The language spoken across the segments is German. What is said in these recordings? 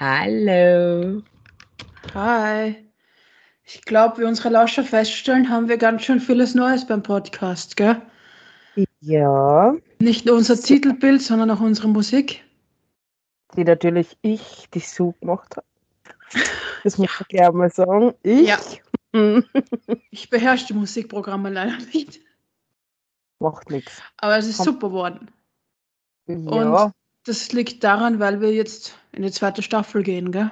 Hallo. Hi. Ich glaube, wie unsere Lauscher feststellen, haben wir ganz schön vieles Neues beim Podcast, gell? Ja, Nicht nur unser Titelbild, sondern auch unsere Musik. die natürlich ich die Sue gemacht habe. Das muss ich gleich mal sagen. Ich? Ja. Hm, Ich beherrsche die Musikprogramme leider nicht. Macht nichts. Aber es ist Komm. super geworden. Ja, Das liegt daran, weil wir jetzt in die zweite Staffel gehen, gell?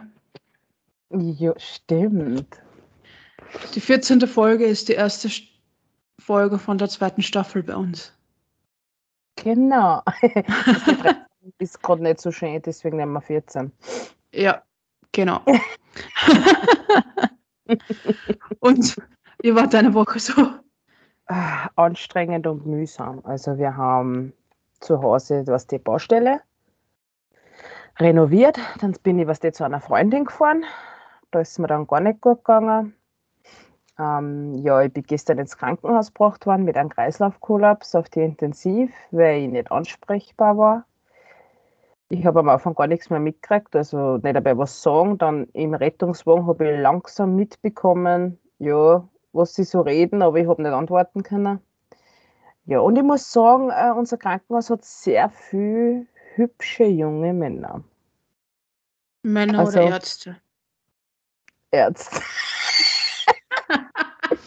ja, stimmt. Die 14. Folge ist die erste St- Folge von der zweiten Staffel bei uns. Genau. ist gerade nicht so schön, deswegen nehmen wir 14. Ja, genau. Und wie war deine Woche so? Ah, Anstrengend und mühsam. Also wir haben zu Hause was die Baustelle renoviert. Dann bin ich was zu einer Freundin gefahren. Da ist mir dann gar nicht gut gegangen. Ähm, ja, ich bin gestern ins Krankenhaus gebracht worden mit einem Kreislaufkollaps auf die Intensiv, weil ich nicht ansprechbar war. Ich habe am Anfang gar nichts mehr mitgekriegt, also nicht dabei was sagen. Dann im Rettungswagen habe ich langsam mitbekommen, ja, was sie so reden, aber ich habe nicht antworten können. Ja, und ich muss sagen, äh, unser Krankenhaus hat sehr viel hübsche junge Männer. Männer Also- oder Ärzte? Ärzte.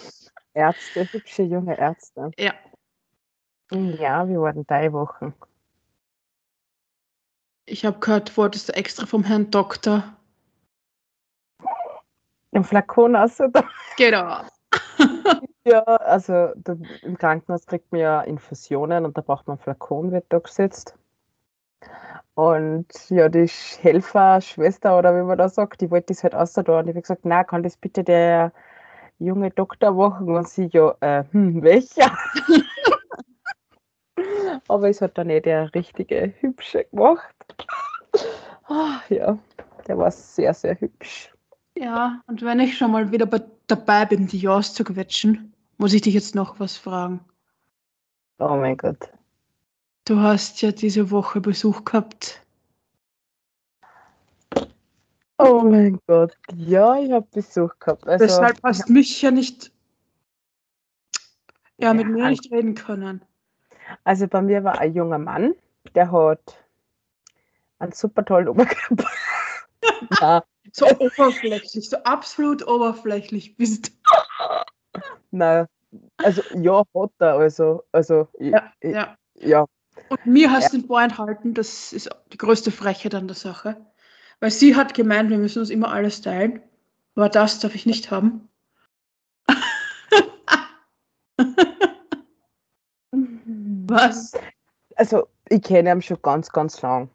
Ärzte, hübsche junge Ärzte. Ja. Ja, wie waren deine Wochen? Ich habe gehört, wolltest du extra vom Herrn Doktor. Im Flakon aus oder? Genau. Ja, also da, im Krankenhaus kriegt man ja Infusionen und da braucht man einen Flakon, wird da gesetzt. Und ja, die Helfer, Schwester oder wie man da sagt, die wollte das halt außer Und ich habe gesagt, na, kann das bitte der junge Doktor machen? Und sie, ja, äh, hm, welcher? Aber es hat dann nicht der richtige Hübsche gemacht. Ah, ja, der war sehr, sehr hübsch. Ja, und wenn ich schon mal wieder bei, dabei bin, dich auszuquetschen, muss ich dich jetzt noch was fragen. Oh mein Gott. Du hast ja diese Woche Besuch gehabt. Oh mein Gott. Ja, ich habe Besuch gehabt. Also, Deshalb hast du mich ja nicht, ja, mit Ja, mir also- nicht reden können. Also bei mir war ein junger Mann, der hat einen super tollen Oberkörper. na, So oberflächlich, so absolut oberflächlich bist. na, also ja, hat er. Also, also Ja, ja. ja. ja. Und mir hast du den vorenthalten, das ist die größte Frechheit an der Sache. Weil sie hat gemeint, wir müssen uns immer alles teilen. Aber das darf ich nicht haben. Was? Also ich kenne ihn schon ganz, ganz lang.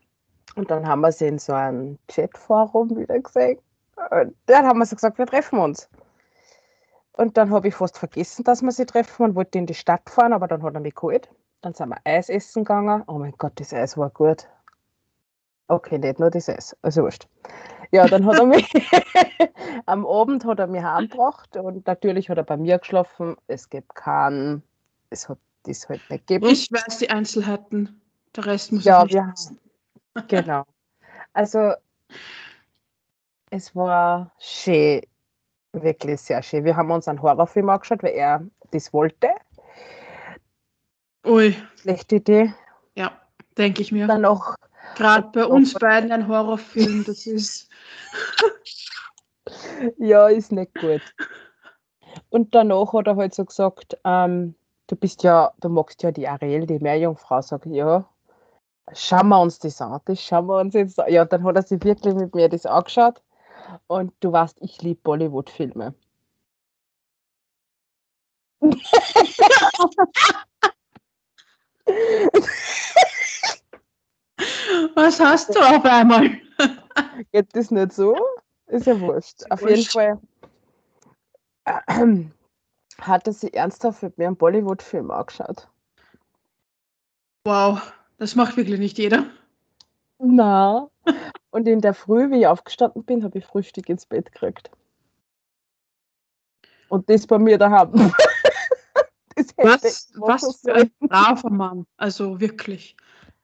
Und dann haben wir sie in so einem Chatforum wieder gesehen. Und dann haben wir so gesagt, wir treffen uns. Und dann habe ich fast vergessen, dass wir sie treffen und wollte in die Stadt fahren, aber dann hat er mich geholt. Dann sind wir Eis essen gegangen. Oh mein Gott, das Eis war gut. Okay, nicht nur das Eis, also wurscht. Ja, dann hat er mich am Abend hat er mich heimgebracht und natürlich hat er bei mir geschlafen. Es gibt keinen, es hat das halt nicht gegeben. Ich weiß die Einzelheiten. Der Rest muss Ja, ich nicht wir- wissen. Genau. Also, es war schön, wirklich sehr schön. Wir haben uns einen Horrorfilm angeschaut, weil er das wollte. Ui, Schlechte Idee. ja, denke ich mir. Dann noch, Gerade bei uns beiden ein Horrorfilm, das ist. ja, ist nicht gut. Und danach hat er halt so gesagt, ähm, du bist ja, du magst ja die Ariel, die Meerjungfrau. Sag ich, ja, schauen wir uns das an. Das schauen wir uns jetzt an. Ja, dann hat er sich wirklich mit mir das angeschaut. Und du weißt, ich liebe Bollywood-Filme. Was hast du auf einmal? Geht das nicht so? Ist ja wurscht. Ist Auf wurscht. jeden Fall hat er sich ernsthaft mit mir einen Bollywood-Film angeschaut. Wow, das macht wirklich nicht jeder. Na. Und in der Früh, wie ich aufgestanden bin, habe ich Frühstück ins Bett gekriegt. Und das bei mir daheim. Was, was für ein braver Mann. Also wirklich.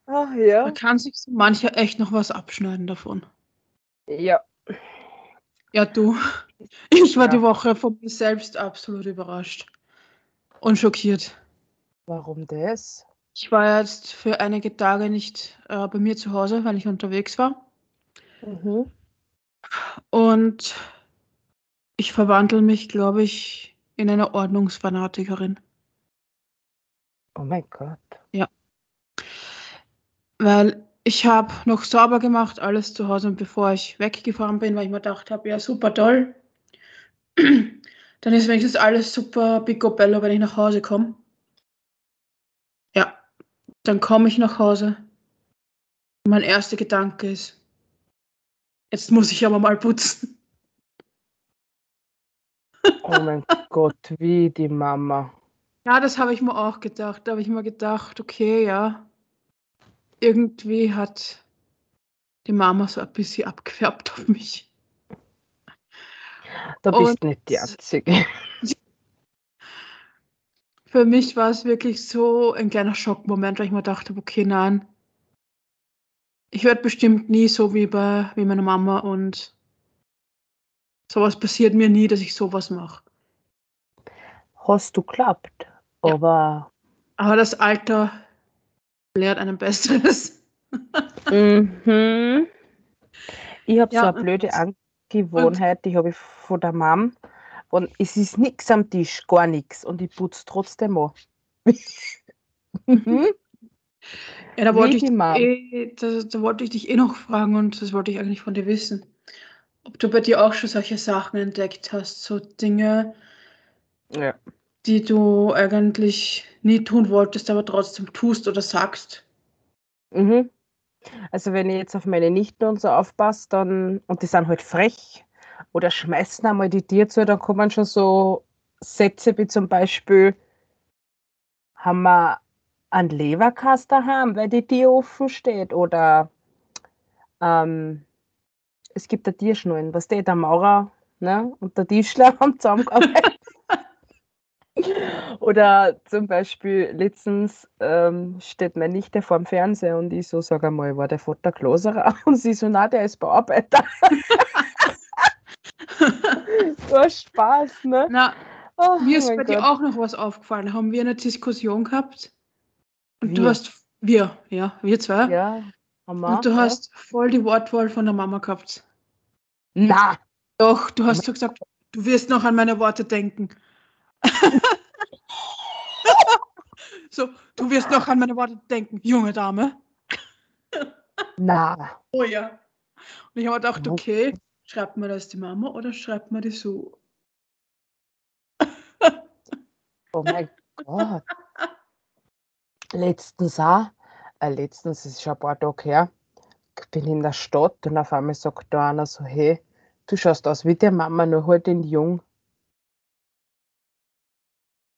Ach Da ja. kann sich so mancher echt noch was abschneiden davon. Ja. Ja, du. Ich war Ja. die Woche von mir selbst absolut überrascht und schockiert. Warum das? Ich war jetzt für einige Tage nicht äh, bei mir zu Hause, weil ich unterwegs war. Mhm. Und ich verwandle mich, glaube ich, in eine Ordnungsfanatikerin. Oh mein Gott. Weil ich habe noch sauber gemacht, alles zu Hause. Und bevor ich weggefahren bin, weil ich mir gedacht habe, ja, super toll. Dann ist wenigstens alles super picobello, wenn ich nach Hause komme. Ja, dann komme ich nach Hause. Mein erster Gedanke ist, jetzt muss ich aber mal putzen. Oh mein Gott, wie die Mama. Ja, das habe ich mir auch gedacht. Da habe ich mir gedacht, okay, ja. Irgendwie hat die Mama so ein bisschen abgefärbt auf mich. Da bist Und- nicht die Einzige. Für mich war es wirklich so ein kleiner Schockmoment, weil ich mir dachte, okay, nein, ich werde bestimmt nie so wie bei wie meine Mama und sowas passiert mir nie, dass ich sowas mache. Hast du geklappt? Ja. Aber Aber das Alter lehrt einem Besseres. mhm. ich habe Ja, so eine blöde Angewohnheit, die habe ich von der Mom. Und es ist nichts am Tisch, gar nichts. Und ich putze trotzdem an. mhm. Ja, da wollte, ich eh, da, da wollte ich dich eh noch fragen und das wollte ich eigentlich von dir wissen. Ob du bei dir auch schon solche Sachen entdeckt hast, so Dinge, Ja. Die du eigentlich nie tun wolltest, aber trotzdem tust oder sagst. Mhm. Also wenn ich jetzt auf meine Nichten und so aufpasse, dann, und die sind halt frech oder schmeißen einmal die Tiere zu, dann kommen schon so Sätze wie zum Beispiel, haben wir einen Leberkass daheim, weil die Tür offen steht oder ähm, es gibt ein Tierschnallen, was der, der Maurer ne, und der Tischler haben zusammengearbeitet. Oder zum Beispiel letztens ähm, steht meine Nichte vor dem Fernseher und ich so, sag einmal, war der Vater Kloserer? Und sie so, na, der ist Bearbeiter. so Spaß, ne? Na, Oh, mir ist bei dir Gott. auch noch was aufgefallen. Haben wir eine Diskussion gehabt und du Wir? hast, wir, ja, wir zwei. Ja, Mama, Und du ja. hast voll die Wortwahl von der Mama gehabt. Na, Doch, du hast so gesagt, du wirst noch an meine Worte denken. so, du wirst noch an meine Worte denken, junge Dame. na. Oh ja. Und ich habe gedacht, okay, schreibt mir das die Mama oder schreibt mir die so? Oh mein Gott. Letztens auch, äh, letztens ist schon ein paar Tage her, ich bin in der Stadt und auf einmal sagt da einer so, hey, du schaust aus wie der Mama, nur halt in jung.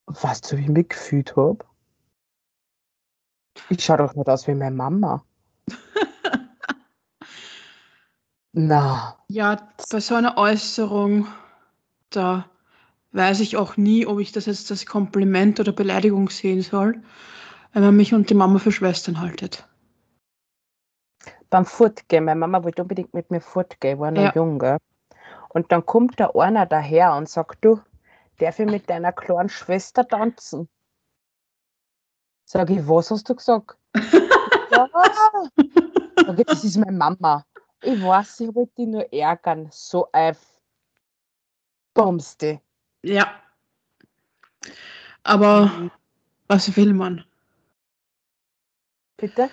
Weißt du, wie ich mich gefühlt habe? Ich schaue doch nicht aus wie meine Mama. Na, Ja, bei so einer Äußerung, da weiß ich auch nie, ob ich das jetzt als Kompliment oder Beleidigung sehen soll, wenn man mich und die Mama für Schwestern haltet. beim Fortgehen, meine Mama wollte unbedingt mit mir fortgehen, war noch Ja. jung, gell? Und dann kommt da einer daher und sagt, du, darf ich mit deiner kleinen Schwester tanzen? Sag ich, was hast du gesagt? ja. Sag ich, das ist meine Mama. Ich weiß, ich wollte die nur ärgern. So ein Bumste. Ja. Aber was will man? Bitte?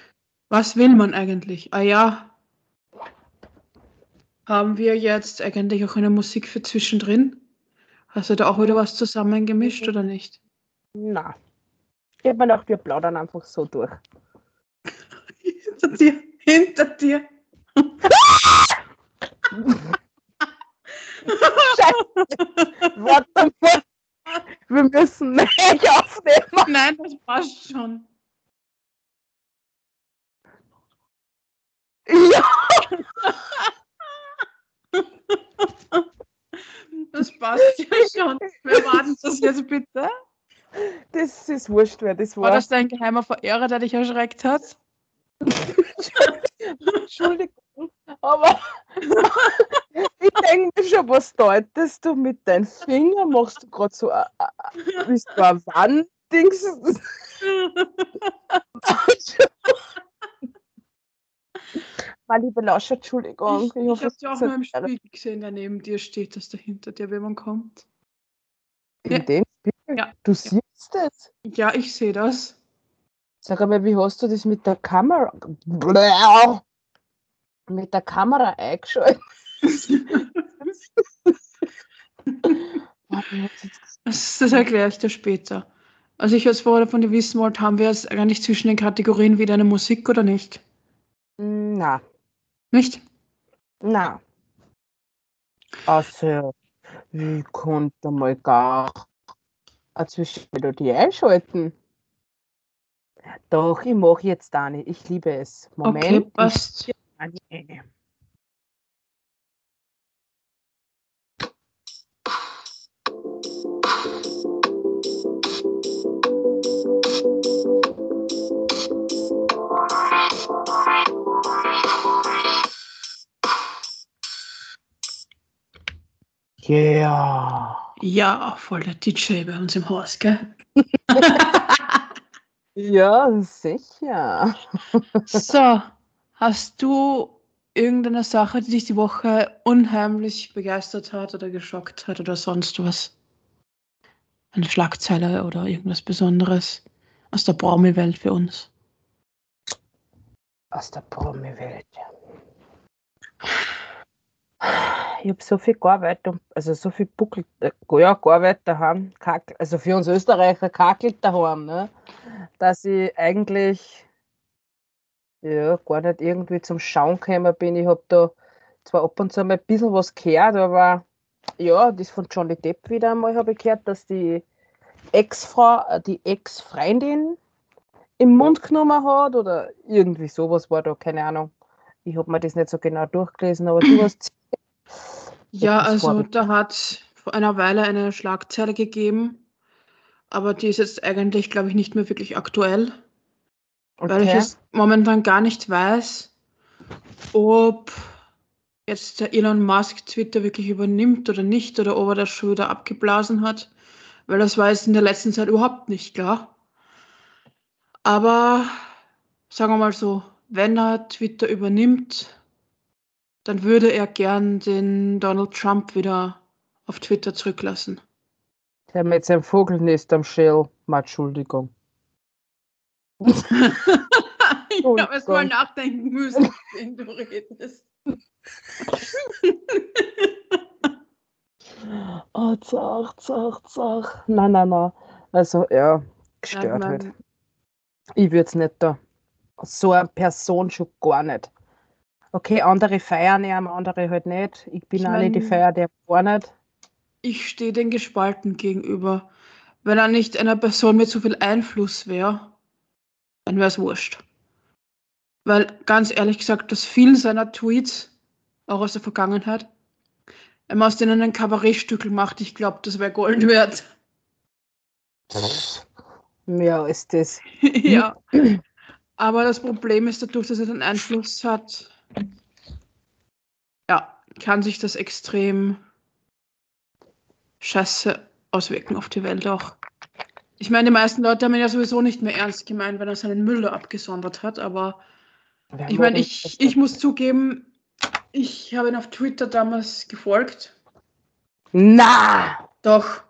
Was will man eigentlich? Ah ja. Haben wir jetzt eigentlich auch eine Musik für zwischendrin? Hast du da auch wieder was zusammengemischt oder nicht? Na. Ich hab mir gedacht, wir plaudern einfach so durch. Hinter dir, hinter dir. Warte mal. Wir müssen nicht aufnehmen. Nein, das passt schon. Ja. Das passt ja schon. Wer war denn das jetzt bitte? Das ist wurscht, wer das war. War das dein geheimer Verehrer, der dich erschreckt hat? Entschuldigung, aber ich denke mir schon, was deutest du mit deinen Fingern? Machst du gerade so, äh, äh, bist du ein Wanddings? Meine liebe Lauscher, Entschuldigung. Ich, ich, ich habe dir auch mal im Spiegel gesehen, der neben dir steht, dass da hinter dir jemand kommt. In ja. dem Spiegel? Ja. Du siehst es? Ja, ich sehe das. Sag mal, wie hast du das mit der Kamera? Mit der Kamera eingeschaltet? das, das erkläre ich dir später. Also ich jetzt vorher von dir wissen wollte, haben wir jetzt eigentlich zwischen den Kategorien wieder eine Musik oder nicht? Na. Nicht? Na. Also, ich konnte mal gar eine Zwischenmelodie einschalten. Doch, ich mache jetzt eine. Ich liebe es. Moment. Okay, passt. Ich Yeah. Ja, voll der DJ bei uns im Haus, gell? ja, sicher. so, hast du irgendeine Sache, die dich die Woche unheimlich begeistert hat oder geschockt hat oder sonst was? Eine Schlagzeile oder irgendwas Besonderes aus der Promi-Welt für uns? Aus der Promi-Welt. Ich habe so viel gearbeitet, also so viel Buckel, äh, ja, gearbeitet daheim, kack, also für uns Österreicher kackelt daheim, ne? dass ich eigentlich ja, gar nicht irgendwie zum Schauen gekommen bin. Ich habe da zwar ab und zu mal ein bisschen was gehört, aber ja, das von Johnny Depp wieder einmal habe ich gehört, dass die Ex-Frau, äh, die Ex-Freundin im Mund genommen hat oder irgendwie sowas war da, keine Ahnung. Ich habe mir das nicht so genau durchgelesen, aber du hast. Ja, also da hat vor einer Weile eine Schlagzeile gegeben, aber die ist jetzt eigentlich, glaube ich, nicht mehr wirklich aktuell. Okay. Weil ich es momentan gar nicht weiß, ob jetzt der Elon Musk Twitter wirklich übernimmt oder nicht oder ob er das schon wieder abgeblasen hat. Weil das war jetzt in der letzten Zeit überhaupt nicht klar. Aber sagen wir mal so, wenn er Twitter übernimmt, dann würde er gern den Donald Trump wieder auf Twitter zurücklassen. Der mit seinem Vogelnest am Shell, mal Entschuldigung. ich habe erst mal nachdenken müssen, wenn du redest. oh, zach, zach, zach. Nein, nein, nein. Also, ja, gestört halt. Ich würde es nicht da. So eine Person schon gar nicht. Okay, andere feiern ja, andere halt nicht. Ich bin ich auch nicht die Feier, der gar nicht. Ich stehe den gespalten gegenüber. Wenn er nicht einer Person mit so viel Einfluss wäre, dann wäre es wurscht. Weil ganz ehrlich gesagt, dass vielen seiner Tweets, auch aus der Vergangenheit, wenn man aus denen ein Kabarettstückel macht, ich glaube, das wäre Gold wert. Ja, ist das. ja. Aber das Problem ist, dadurch, dass er den Einfluss hat, ja, kann sich das extrem scheiße auswirken auf die Welt auch. Ich meine, die meisten Leute haben ihn ja sowieso nicht mehr ernst gemeint, wenn er seinen Müll abgesondert hat, aber ich meine, ich, ich muss zugeben, ich habe ihn auf Twitter damals gefolgt. Na! Doch.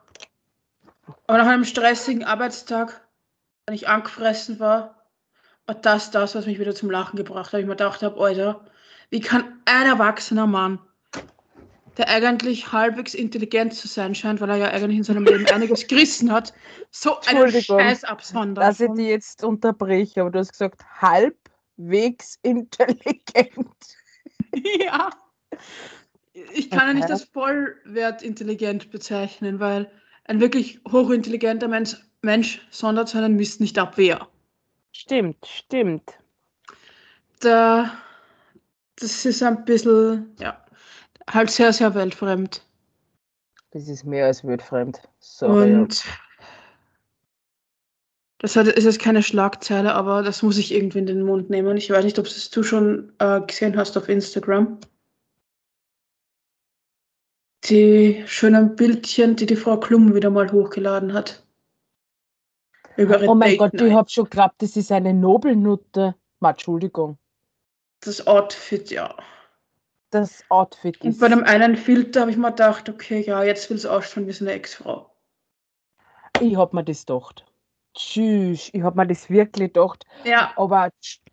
Aber nach einem stressigen Arbeitstag, wenn ich angefressen war, war das das, was mich wieder zum Lachen gebracht hat. Ich mir gedacht habe, Alter, wie kann ein erwachsener Mann der eigentlich halbwegs intelligent zu sein scheint, weil er ja eigentlich in seinem Leben einiges gerissen hat, so einen Scheiß absondern. Dass ich die jetzt unterbreche, aber du hast gesagt, halbwegs intelligent. ja. Ich kann okay. ja nicht das Vollwert intelligent bezeichnen, weil ein wirklich hochintelligenter Mensch, Mensch sondert seinen Mist nicht ab. Wer? Stimmt, stimmt. Da, das ist ein bisschen, ja, halt sehr, sehr weltfremd. Das ist mehr als weltfremd. Sorry. Und das ist jetzt keine Schlagzeile, aber das muss ich irgendwie in den Mund nehmen. Ich weiß nicht, ob es du schon äh, gesehen hast auf Instagram. die schönen Bildchen, die die Frau Klum wieder mal hochgeladen hat. Über oh mein Date Gott, Night. ich habe schon geglaubt, das ist eine Nobelnutte. Mal, Entschuldigung. Das Outfit, ja. Das Outfit ist. Und bei dem einen Filter habe ich mir gedacht, okay, ja, jetzt will es ausschauen wie seine Ex-Frau. Ich habe mir das gedacht. Tschüss, ich habe mir das wirklich gedacht. Ja. Aber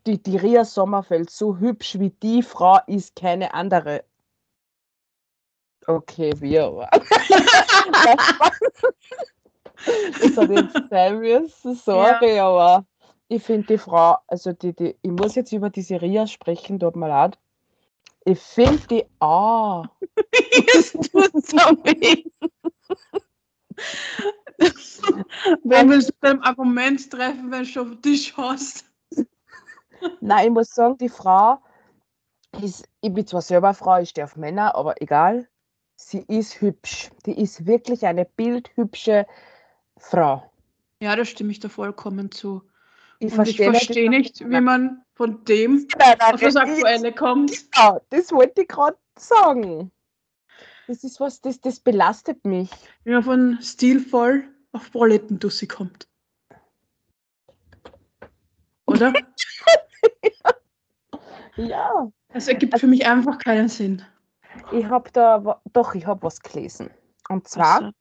die, die Ria Sommerfeld, so hübsch wie die Frau, ist keine andere. Okay, wie aber. das hat jetzt müssen, sorry, ja. aber ich finde die Frau, also die, die, ich muss jetzt über diese Ria sprechen, tut mir leid. Ich finde die, ah. es tut so weh. Wen willst du beim Argument treffen, wenn du schon auf dich hast? Nein, ich muss sagen, die Frau ist, ich bin zwar selber Frau, ich stehe auf Männer, aber egal, sie ist hübsch. Die ist wirklich eine bildhübsche Frau. Ja, da stimme ich da vollkommen zu. Ich verstehe, ich verstehe nicht, wie man von dem auf das Aktuelle kommt. Ja, das wollte ich gerade sagen. Das ist was, das, das belastet mich. Wie man von stilvoll auf Proletendussi kommt. Oder? ja. Es ergibt also, für mich einfach keinen Sinn. Ich habe da, doch, ich habe was gelesen. Und zwar, also.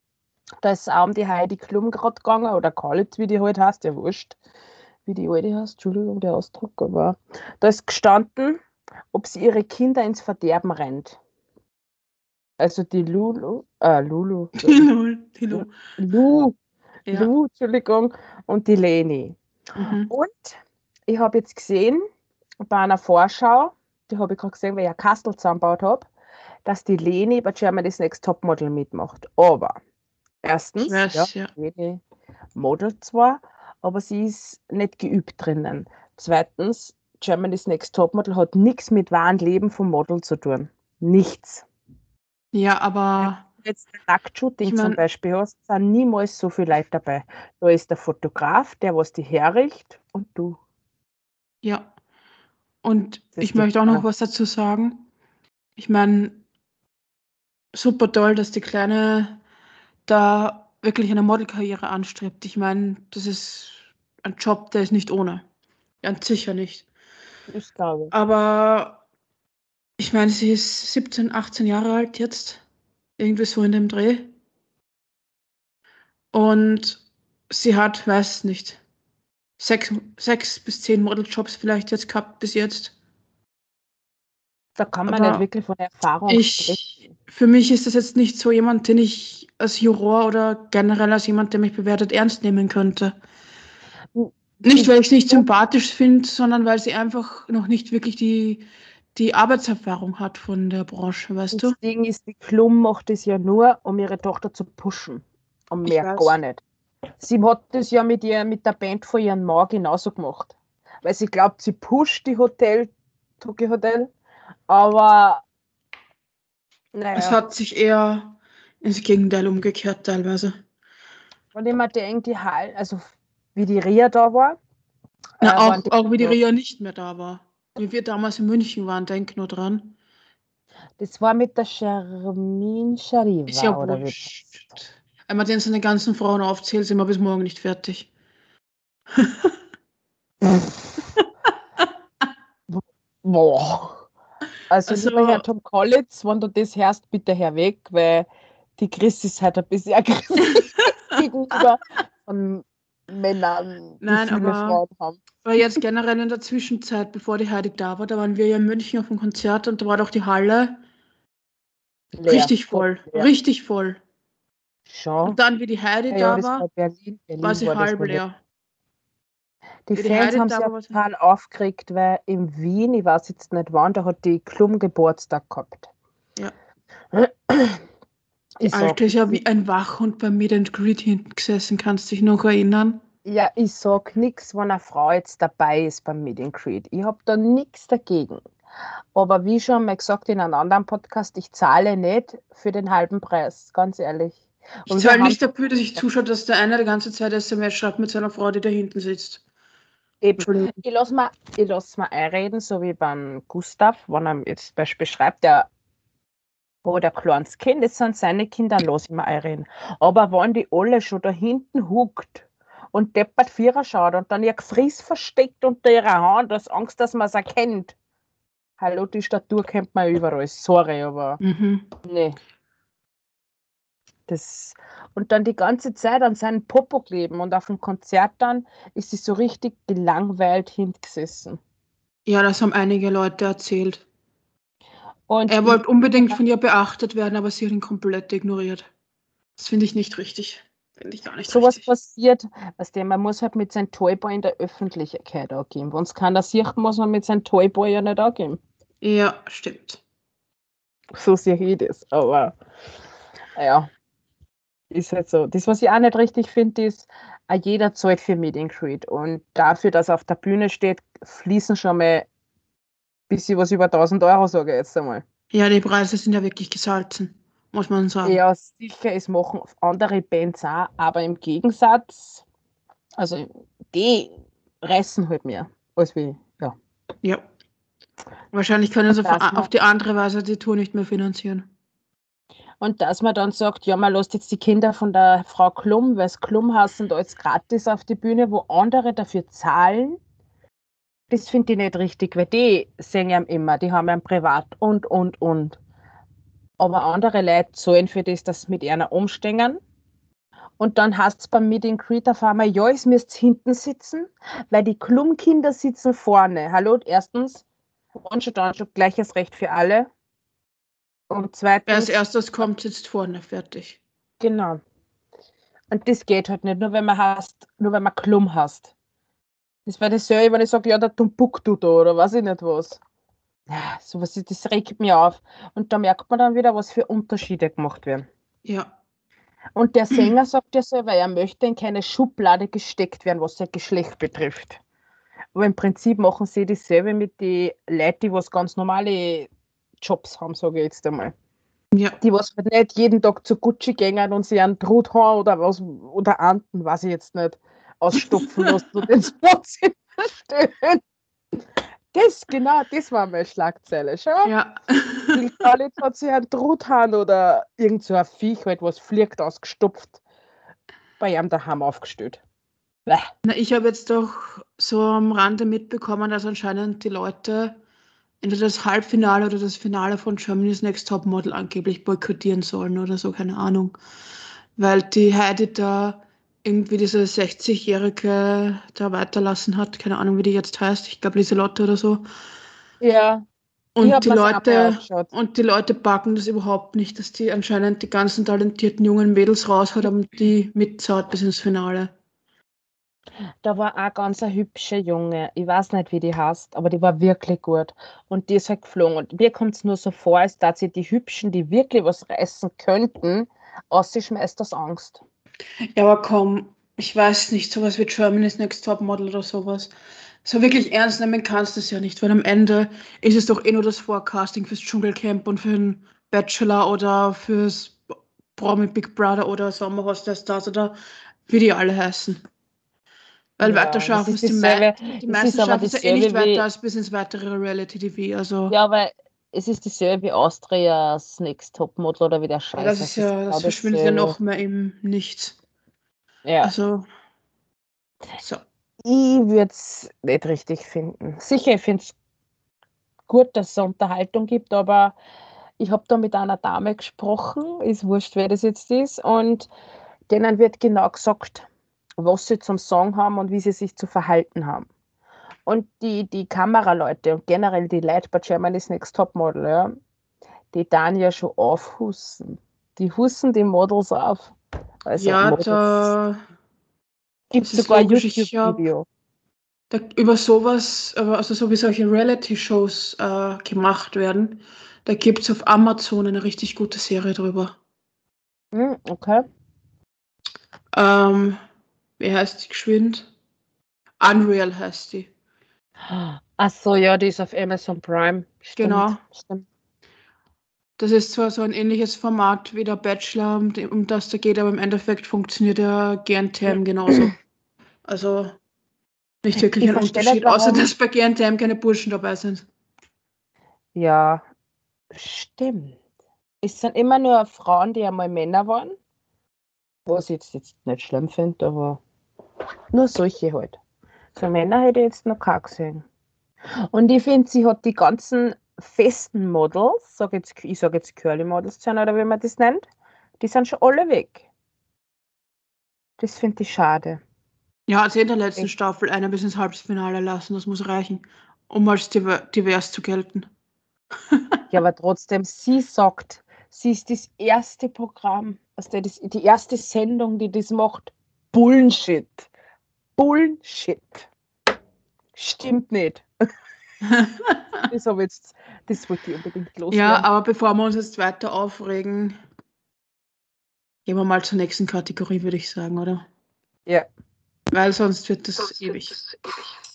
da ist auch um die Heidi Klum gerade gegangen, oder Kalitz, wie die halt heißt, ja wurscht, wie die alte heißt, Entschuldigung, der Ausdruck, aber da ist gestanden, ob sie ihre Kinder ins Verderben rennt. Also die Lulu, äh, Lulu. die Lu. Lu. Ja. Lu, Entschuldigung, und die Leni. Mhm. Und ich habe jetzt gesehen, bei einer Vorschau, die habe ich gerade gesehen, weil ich ein Kastel zusammengebaut habe, dass die Leni bei Germany's Next Topmodel mitmacht. Aber erstens, weiß, ja, ja. Model zwar, aber sie ist nicht geübt drinnen. Zweitens, Germany's Next Topmodel hat nichts mit wahren Leben vom Model zu tun. Nichts. Ja, aber. Jetzt ein Nacktshooting ich mein, zum Beispiel hast, sind niemals so viele Leute dabei. Da ist der Fotograf, der was die herricht und du. Ja. Und ich möchte auch noch was dazu sagen. Ich meine, super toll, dass die Kleine da wirklich eine Modelkarriere anstrebt. Ich meine, das ist ein Job, der ist nicht ohne. Ganz sicher nicht. Ich glaube. Aber ich meine, sie ist 17, 18 Jahre alt jetzt. Irgendwie so in dem Dreh. Und sie hat, weiß nicht, sechs, sechs bis zehn Modeljobs vielleicht jetzt gehabt bis jetzt. Da kann man Aber nicht wirklich von Erfahrung ich, sprechen. Für mich ist das jetzt nicht so jemand, den ich als Juror oder generell als jemand, der mich bewertet, ernst nehmen könnte. Nicht, weil ich es nicht sympathisch finde, sondern weil sie einfach noch nicht wirklich die die Arbeitserfahrung hat von der Branche, weißt das du? Das Ding ist, die Klum macht es ja nur, um ihre Tochter zu pushen. Und mehr gar nicht. Sie hat das ja mit, ihr, mit der Band von ihrem Mann genauso gemacht. Weil sie glaubt, sie pusht die Hotel, Tokyo Hotel, aber naja. Es hat sich eher ins Gegenteil umgekehrt teilweise. Und ich mir denke, die Hall, also wie die Ria da war. Na, äh, auch, auch wie die Ria nicht mehr da war. Wie wir damals in München waren, denk nur dran. Das war mit der Shermin Shariva. Ist ja oder wurscht. Wenn man den seine ganzen Frauen aufzählt, sind wir bis morgen nicht fertig. Boah. Also, also lieber Herr Tom Collins, wenn du das hörst, bitte herweg, weil die Chris ist halt ein bisschen aggressiv gegenüber von Männern, die Nein, viele aber, Frauen haben. Aber jetzt generell in der Zwischenzeit, bevor die Heidi da war, da waren wir ja in München auf dem Konzert und da war doch die Halle leer. richtig voll. Leer. Richtig voll. Schon. Und dann, wie die Heidi ja, da ja, war, Berlin. Berlin war sie war halb leer. Die wie Fans haben sich ja total aufgeregt, weil in Wien, ich weiß jetzt nicht wann, da hat die Klum Geburtstag gehabt. Ja. Die Alte ist ja wie ein Wachhund beim Meet and Greet hinten gesessen, kannst du dich noch erinnern? Ja, ich sag nichts, wenn eine Frau jetzt dabei ist beim Meet and Greet. Ich habe da nichts dagegen. Aber wie schon mal gesagt in einem anderen Podcast, ich zahle nicht für den halben Preis, ganz ehrlich. Und ich zahle nicht dafür, dass ich zuschaue, dass der eine die ganze Zeit SMS schreibt mit seiner Frau, die da hinten sitzt. Eben. Ich lasse mal, lass mal einreden, so wie beim Gustav, wenn er jetzt Beispiel schreibt, der wo der kleines Kind, das sind seine Kinder, los immer einreden. Aber wenn die alle schon da hinten huckt und deppert Vierer schaut und dann ihr Gefries versteckt unter ihrer Hand, aus Angst, dass man es erkennt. Hallo, die Statur kennt man überall. Sorry, aber Mhm. nee. Das, und dann die ganze Zeit an seinen Popo kleben und auf dem Konzert dann ist sie so richtig gelangweilt hingesessen. Ja, das haben einige Leute erzählt. Und Er wollte unbedingt von ihr beachtet werden, aber sie hat ihn komplett ignoriert. Das finde ich nicht richtig. Finde ich gar nicht sowas richtig. passiert, weißt du, man muss halt mit seinem Toyboy in der Öffentlichkeit angeben. Wenn es keiner sieht, muss man mit seinem Toyboy ja nicht angeben. Ja, stimmt. So sehe ich das. Aber ja, ist halt so. Das, was ich auch nicht richtig finde, ist, auch jeder zahlt für Meet and Greet. Und dafür, dass er auf der Bühne steht, fließen schon mal bis ich was über 1000 Euro sage jetzt einmal. Ja, die Preise sind ja wirklich gesalzen, muss man sagen. Ja, sicher, es machen andere Bands auch, aber im Gegensatz, also die reißen halt mehr als wie, ja. Ja. Wahrscheinlich können sie auf, auf die andere Weise die Tour nicht mehr finanzieren. Und dass man dann sagt, ja, man lässt jetzt die Kinder von der Frau Klum, weil es Klum heißen, da jetzt gratis auf die Bühne, wo andere dafür zahlen, das finde ich nicht richtig, weil die singen immer, die haben ja privat und, und, und. Aber andere Leute zahlen für das, dass sie mit einer umstehen. Und dann heißt es beim Meet and Greet auf einmal, ja, es müsst hinten sitzen, weil die Klum-Kinder sitzen vorne. Hallo, erstens, und schon dann schon gleiches Recht für alle. Und Wer als zweitens, erstes kommt, sitzt vorne, fertig. Genau. Und das geht halt nicht, nur wenn man hast, nur wenn man Klum hast. Das wäre dasselbe, wenn ich sage, ja, der Tumbuktu da oder weiß ich nicht was. Ja, sowas, das regt mich auf. Und da merkt man dann wieder, was für Unterschiede gemacht werden. Ja. Und der Sänger sagt ja selber, er möchte in keine Schublade gesteckt werden, was sein Geschlecht betrifft. Aber im Prinzip machen sie dasselbe mit den Leuten, die was ganz normale Jobs haben, sage ich jetzt einmal. Ja. Die was halt nicht jeden Tag zu Gucci gängen und sie einen Truthahn oder was oder Anten, weiß ich jetzt nicht, ausstopfen lassen und ins Wohnzimmer stellen. Das, genau, das war meine Schlagzeile. Schau, Ja. Bill Collins hat sich einen Truthahn oder irgend so ein Viech, halt, was fliegt, ausgestopft, bei ihm daheim aufgestellt. Na, ich habe jetzt doch so am Rande mitbekommen, dass anscheinend die Leute entweder das Halbfinale oder das Finale von Germany's Next Top Model angeblich boykottieren sollen oder so, keine Ahnung. Weil die Heidi da irgendwie diese 60-Jährige da weiterlassen hat, keine Ahnung, wie die jetzt heißt, ich glaube Lieselotte oder so. Ja, Und die Leute, und die Leute backen das überhaupt nicht, dass die anscheinend die ganzen talentierten jungen Mädels raushaut, und die mitzahlt bis ins Finale. Da war auch ganz ein hübscher Junge. Ich weiß nicht, wie die heißt, aber die war wirklich gut. Und die ist halt geflogen. Und mir kommt es nur so vor, als dass sie die Hübschen, die wirklich was reißen könnten, aus sich schmeißt aus Angst. Ja, aber komm, ich weiß nicht, sowas wie Germany's Next Top Model oder sowas. So wirklich ernst nehmen kannst du es ja nicht, weil am Ende ist es doch eh nur das Forecasting fürs Dschungelcamp und für den Bachelor oder fürs Promi Big Brother oder Sommerhaus der Stars oder wie die alle heißen. Weil Ja, weiter das schaffen ist es die, die das meisten schaffen es ja eh nicht weiter als bis ins weitere Reality-TV. Also Ja, aber es ist dieselbe wie Austrias Next Topmodel oder wie der Scheiß. das ist ja, genau das verschwindet ja noch mehr im Nichts. Ja. Also, so. Ich würde es nicht richtig finden. Sicher, ich finde es gut, dass es Unterhaltung gibt, aber ich habe da mit einer Dame gesprochen, ist wurscht, wer das jetzt ist, und denen wird genau gesagt, was sie zum Song haben und wie sie sich zu verhalten haben. Und die, die Kameraleute und generell die Leute bei Germany's Next Topmodel, ja, die dann ja schon aufhusten. Die husten die Models auf. Also ja, Models. da gibt ist sogar ein YouTube-Video. über sowas, also so wie solche Reality-Shows äh, gemacht werden, da gibt es auf Amazon eine richtig gute Serie drüber. Hm, okay. Ähm, wie heißt die geschwind? Unreal heißt die. Ach so, ja, die ist auf Amazon Prime. Stimmt, Genau. Stimmt. Das ist zwar so ein ähnliches Format wie der Bachelor, um, um das da geht, aber im Endeffekt funktioniert der GNTM genauso. Also nicht wirklich Ich ein Unterschied, außer dass bei GNTM keine Burschen dabei sind. Ja, stimmt. Es sind immer nur Frauen, die einmal Männer waren. Was ich jetzt nicht schlimm finde, aber nur solche halt. So Männer hätte ich jetzt noch keine gesehen. Und ich finde, sie hat die ganzen festen Models, sag jetzt, ich sage jetzt Curly-Models oder wie man das nennt, die sind schon alle weg. Das finde ich schade. Ja, sie in der letzten Staffel einer bis ins Halbfinale lassen, das muss reichen, um als divers zu gelten. ja, aber trotzdem, sie sagt, sie ist das erste Programm, also das, die erste Sendung, die das macht. Bullshit. Bullshit. Stimmt nicht. das habe jetzt, das wollte ich unbedingt loswerden. Ja, aber bevor wir uns jetzt weiter aufregen, gehen wir mal zur nächsten Kategorie, würde ich sagen, oder? Ja. Weil sonst wird das sonst ewig. Wird das ewig.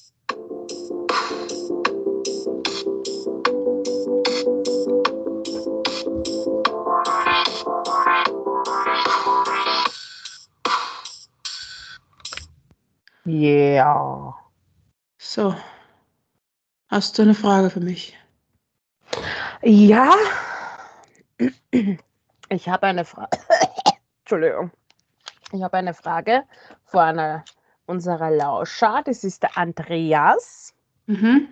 Yeah. So. Hast du eine Frage für mich? Ja. Ich habe eine Frage. Entschuldigung. Ich habe eine Frage von einer unserer Lauscher. Das ist der Andreas. Mhm.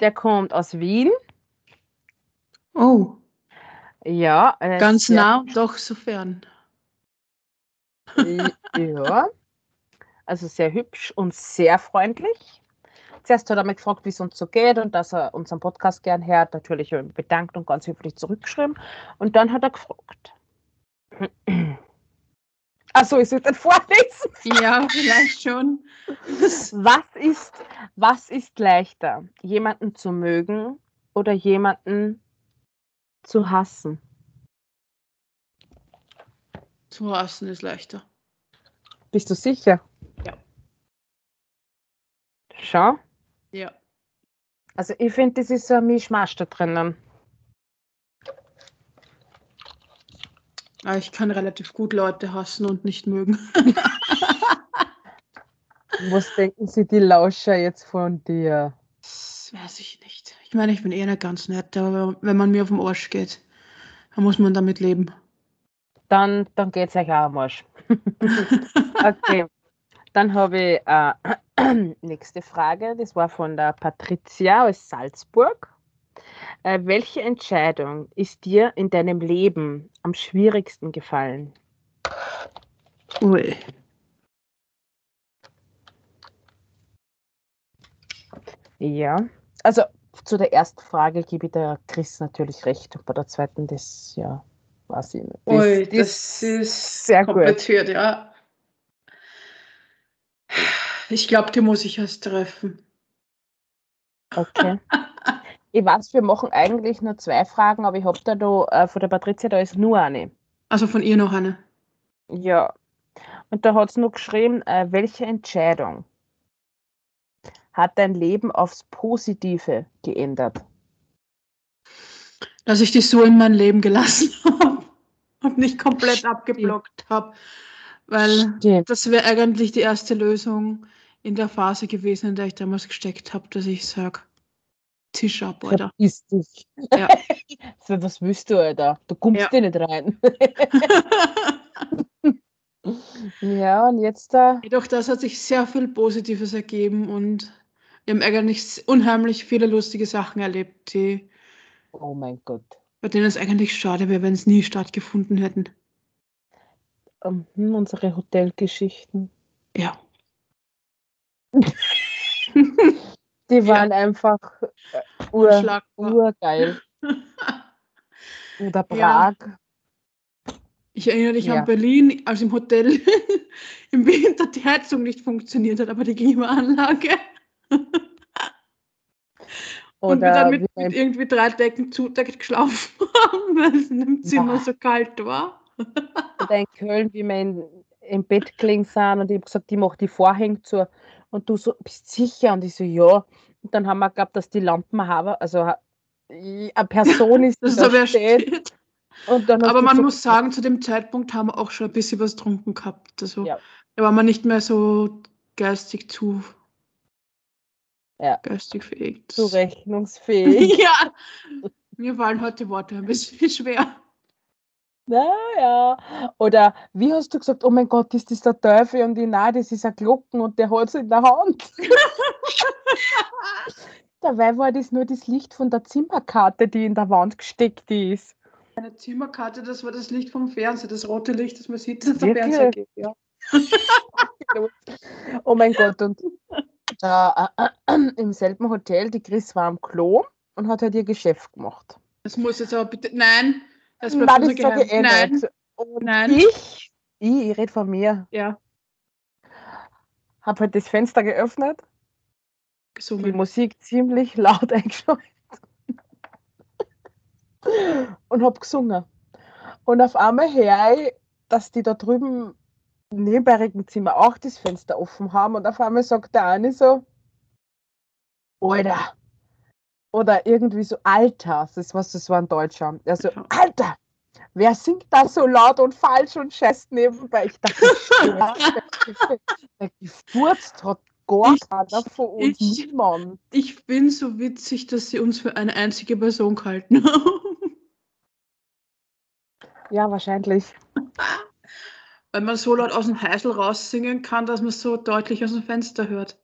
Der kommt aus Wien. Oh. Ja. Ganz nah und doch so fern. Ja. Also sehr hübsch und sehr freundlich. Zuerst hat er mich gefragt, wie es uns so geht und dass er unseren Podcast gern hört. Natürlich bedankt und ganz höflich zurückgeschrieben. Und dann hat er gefragt. Achso, ich soll das vorlesen. Ja, vielleicht schon. Was ist, was ist leichter? Jemanden zu mögen oder jemanden zu hassen? Zu hassen ist leichter. Bist du sicher? Schau. Ja. Also ich finde, das ist so ein Mischmasch da drinnen. Aber ich kann relativ gut Leute hassen und nicht mögen. Was denken Sie die Lauscher jetzt von dir? Das weiß ich nicht. Ich meine, ich bin eh nicht ganz nett, aber wenn man mir auf den Arsch geht, dann muss man damit leben. Dann, dann geht es euch auch am Arsch. okay. Dann habe ich äh, nächste Frage, das war von der Patricia aus Salzburg. Äh, welche Entscheidung ist dir in deinem Leben am schwierigsten gefallen? Ui. Ja, also zu der ersten Frage gebe ich der Chris natürlich recht. Und bei der zweiten, das ja, weiß ich nicht. Das, Ui, das, das ist sehr gut. ja. Ich glaube, die muss ich erst treffen. Okay. ich weiß, wir machen eigentlich nur zwei Fragen, aber ich habe da, da äh, von der Patricia, da ist nur eine. Also von ihr noch eine. Ja. Und da hat es nur geschrieben, äh, welche Entscheidung hat dein Leben aufs Positive geändert? Dass ich die so in mein Leben gelassen habe und nicht komplett abgeblockt habe. Weil Stimmt. das wäre eigentlich die erste Lösung in der Phase gewesen, in der ich damals gesteckt habe, dass ich sage, Tisch ab, Alter. Verpiss dich. Ja. Was willst du, Alter? Du kommst ja. dir nicht rein. ja, und jetzt da. Jedoch, das hat sich sehr viel Positives ergeben und wir haben eigentlich unheimlich viele lustige Sachen erlebt, die. Oh mein Gott. Bei denen es eigentlich schade wäre, wenn es nie stattgefunden hätten. Um, hm, unsere Hotelgeschichten. Ja. Die waren ja. einfach äh, ur, urgeil. Oder Prag. Ja. Ich erinnere dich ja. an Berlin, als im Hotel im Winter die Heizung nicht funktioniert hat, aber die Klimaanlage. Und wir dann mit, mit irgendwie drei Decken zudeckt geschlafen haben, weil es in dem Zimmer Boah. so kalt war. Oder in Köln, wie wir in, im Bett gelegen sind und ich habe gesagt, die macht die Vorhänge zu. Und du so, bist sicher? Und ich so, ja. Und dann haben wir gehabt, dass die Lampen haben, also eine Person ist, die da steht. steht. Aber man so muss sagen, zu dem Zeitpunkt haben wir auch schon ein bisschen was getrunken gehabt. Also ja. da war man nicht mehr so geistig zu ja. geistig fähig. Zurechnungsfähig. ja. Mir fallen heute Worte ein bisschen schwer. Naja. Oder wie hast du gesagt, oh mein Gott, ist das der Teufel? Und ich, nein, das ist ein Glocken und der hat es in der Hand. Dabei war das nur das Licht von der Zimmerkarte, die in der Wand gesteckt ist. Eine Zimmerkarte, das war das Licht vom Fernseher, das rote Licht, das man sieht, dass der? Fernseher geht. Ja. Oh mein Gott, und da, äh, äh, im selben Hotel, die Chris war am Klo und hat halt ihr Geschäft gemacht. Das muss jetzt aber bitte. Nein, das Nein, bleibt das ich Geheimnis. eh Nein. Und Nein. ich, ich, ich rede von mir, ja, habe halt das Fenster geöffnet, die gesungen. Musik ziemlich laut eingeschaltet und habe gesungen. Und auf einmal höre ich, dass die da drüben neben bei Regenzimmer auch das Fenster offen haben und auf einmal sagt der eine so, Alter. Oder irgendwie so, Alter. Das, was, das war ein Deutscher. Also, Ja. Alter, wer singt da so laut und falsch und scheißt nebenbei? Ich dachte, der gefurzt hat gar keiner von uns. ich- Niemand. Ich finde so witzig, dass sie uns für eine einzige Person gehalten haben. Ja, wahrscheinlich. Weil man so laut aus dem Heisel raussingen kann, dass man so deutlich aus dem Fenster hört.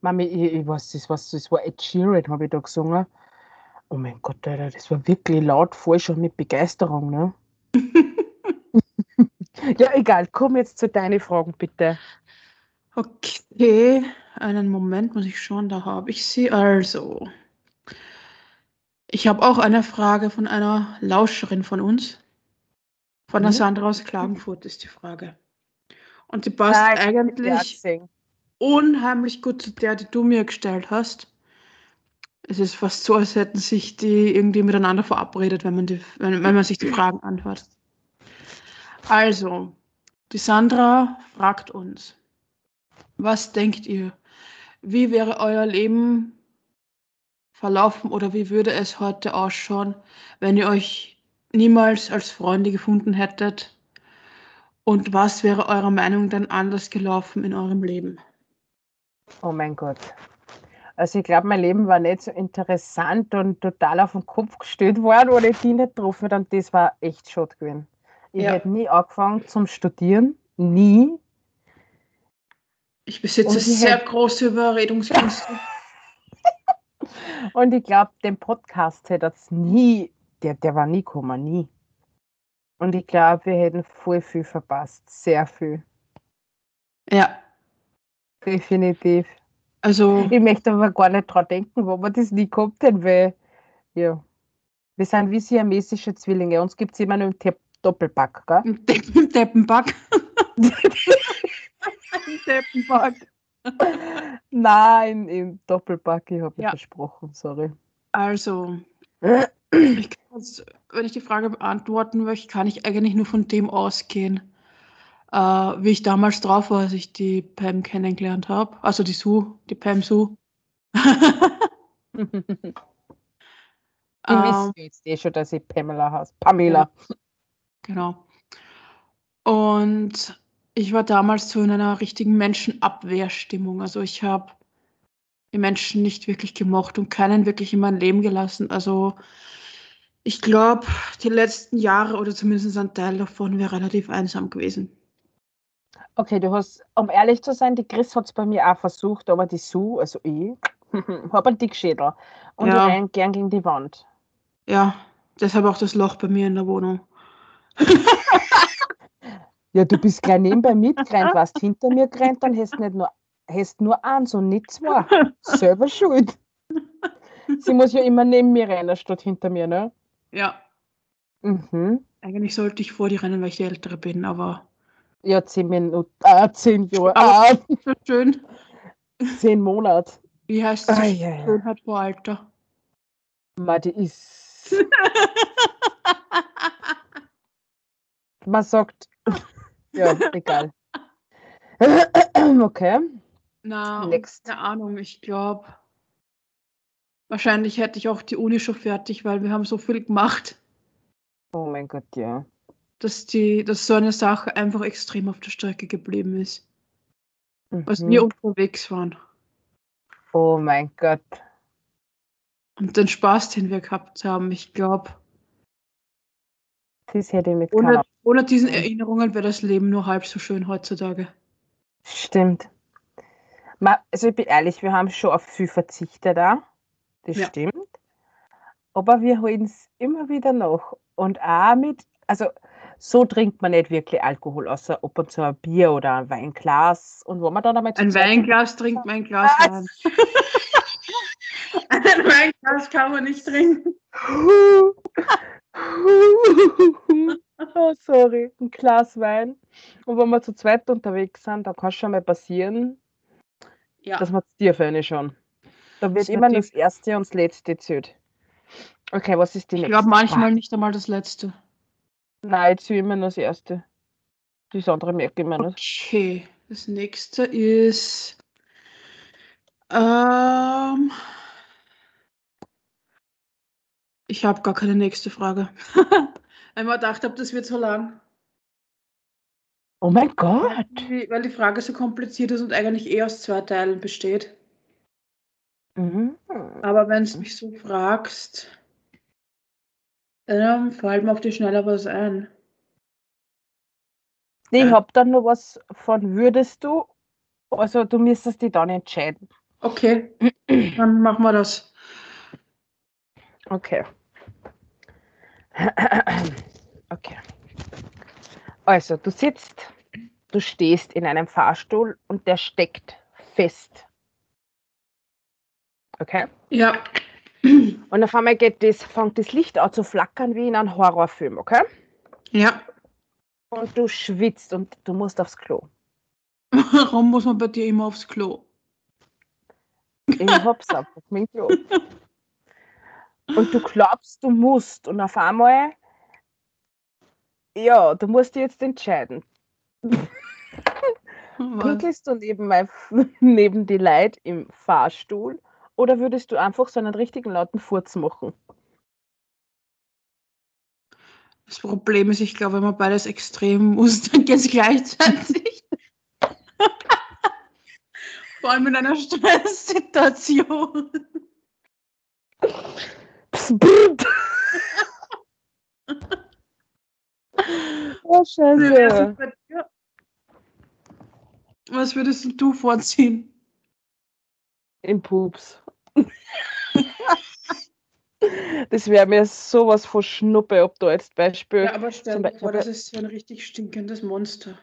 Mami, ich, ich weiß, das, was, das war Ed Sheeran, habe ich da gesungen. Oh mein Gott, Alter, das war wirklich laut, voll schon mit Begeisterung, ne? ja, egal, komm jetzt zu deinen Fragen, bitte. Okay, einen Moment muss ich schauen, da habe ich sie. Also, ich habe auch eine Frage von einer Lauscherin von uns. Von der Mhm. Sandra aus Klagenfurt ist die Frage. Und die passt eigentlich. Unheimlich gut zu der, die du mir gestellt hast. Es ist fast so, als hätten sich die irgendwie miteinander verabredet, wenn man, die, wenn, wenn man sich die Fragen anhört. Also, die Sandra fragt uns, was denkt ihr? Wie wäre euer Leben verlaufen oder wie würde es heute ausschauen, wenn ihr euch niemals als Freunde gefunden hättet? Und was wäre eurer Meinung dann anders gelaufen in eurem Leben? Oh mein Gott. Also ich glaube, mein Leben war nicht so interessant und total auf den Kopf gestellt worden, weil ich die nicht getroffen habe. Und das war echt schade gewesen. Ich Ja. hätte nie angefangen zum Studieren. Nie. Ich besitze sehr hält- große Überredungskünste. Und ich glaube, den Podcast hätte es nie, der, der war nie gekommen, nie. Und ich glaube, wir hätten voll viel verpasst. Sehr viel. Ja, Definitiv. also Ich möchte aber gar nicht dran denken, wo wir das nie gehabt hätten, weil, ja. Wir sind wie siamesische Zwillinge. Uns gibt es immer nur im Te- Doppelpack, gell? im Depp- im Deppenback. Im Deppenback. Nein, im Doppelpack, ich habe mich Ja. versprochen, sorry. Also, ich jetzt, wenn ich die Frage beantworten möchte, kann ich eigentlich nur von dem ausgehen, äh, wie ich damals drauf war, als ich die Pam kennengelernt habe. Also die Sue, die Pam Sue. Ich Ähm, jetzt eh schon, dass ich Pamela heiße. Pamela. Genau. Und ich war damals so in einer richtigen Menschenabwehrstimmung. Also ich habe die Menschen nicht wirklich gemocht und keinen wirklich in mein Leben gelassen. Also ich glaube, die letzten Jahre oder zumindest ein Teil davon wäre relativ einsam gewesen. Okay, du hast, um ehrlich zu sein, die Chris hat es bei mir auch versucht, aber die Sue, also ich, habe einen Dickschädel. Und Ja. ich renn gern gegen die Wand. Ja, deshalb auch das Loch bei mir in der Wohnung. Ja, du bist gleich nebenbei mitgerannt, warst hinter mir gerannt, dann hast nicht nur, hast nur eins und nicht zwei. Selber schuld. Sie muss ja immer neben mir rennen, statt hinter mir, ne? Ja, Mhm. eigentlich sollte ich vor dir rennen, weil ich die Ältere bin, aber Ja, zehn Minuten, äh, zehn Jahre, Aber- äh, schön. zehn Monate. Wie heißt es? Ah, ja, ja. Schönheit vor Alter. Ma, die ist. Man sagt. ja, egal. okay. Na, Next. keine Ahnung, ich glaube, wahrscheinlich hätte ich auch die Uni schon fertig, weil wir haben so viel gemacht, Oh mein Gott, ja. Dass die, dass so eine Sache einfach extrem auf der Strecke geblieben ist, als Mhm. wir unterwegs waren. Oh mein Gott. Und den Spaß, den wir gehabt haben, ich glaube, Das hätte ich mit Ohne, ohne diesen Erinnerungen wäre das Leben nur halb so schön heutzutage. Stimmt. Also ich bin ehrlich, wir haben schon auf viel verzichtet da. Das Ja. stimmt. Aber wir holen es immer wieder nach. Und auch mit, also so trinkt man nicht wirklich Alkohol, außer ob und zu ein Bier oder ein Weinglas. Und wo man dann zu Ein Weinglas trinkt man ein Glas? Wein. Ein Weinglas kann man nicht trinken. oh, sorry, ein Glas Wein. Und wenn wir zu zweit unterwegs sind, dann kann es schon mal passieren, Ja, dass wir zu dir für schon. Da wird Das immer das erste und das letzte zählt. Okay, was ist die ich nächste? glaube manchmal Frage? nicht einmal das letzte. Nein, ich zähle immer nur das erste. Das andere merke ich mir nicht. Okay, das nächste ist. Ähm, ich habe gar keine nächste Frage. Ich mir gedacht habe, das wird so lang. Oh mein Gott! Weil die Frage so kompliziert ist und eigentlich eh aus zwei Teilen besteht. Mhm. Aber wenn du mich so fragst, ähm, fällt mir auf die Schnelle was ein. Nee, ich Ja. habe dann noch was von würdest du, also du müsstest dich dann entscheiden. Okay, dann machen wir das. Okay. Okay. Also, du sitzt, du stehst in einem Fahrstuhl und der steckt fest. Okay? Ja. Und auf einmal geht das, fängt das Licht an zu flackern wie in einem Horrorfilm, okay? Ja. Und du schwitzt und du musst aufs Klo. Warum muss man bei dir immer aufs Klo? Ich hab's einfach, mein Klo. Und du glaubst, du musst. Und auf einmal, ja, du musst dich jetzt entscheiden. Pinkelst du neben, mein, neben die Leute im Fahrstuhl oder würdest du einfach so einen richtigen lauten Furz machen? Das Problem ist, ich glaube, wenn man beides extrem muss, dann geht es gleichzeitig. Vor allem in einer Stresssituation. Oh, Scheiße. Was würdest du vorziehen? Im Pups. Das wäre mir sowas von Schnuppe, ob du jetzt Beispiel. Ja, aber stell dir vor, das ist so ein richtig stinkendes Monster.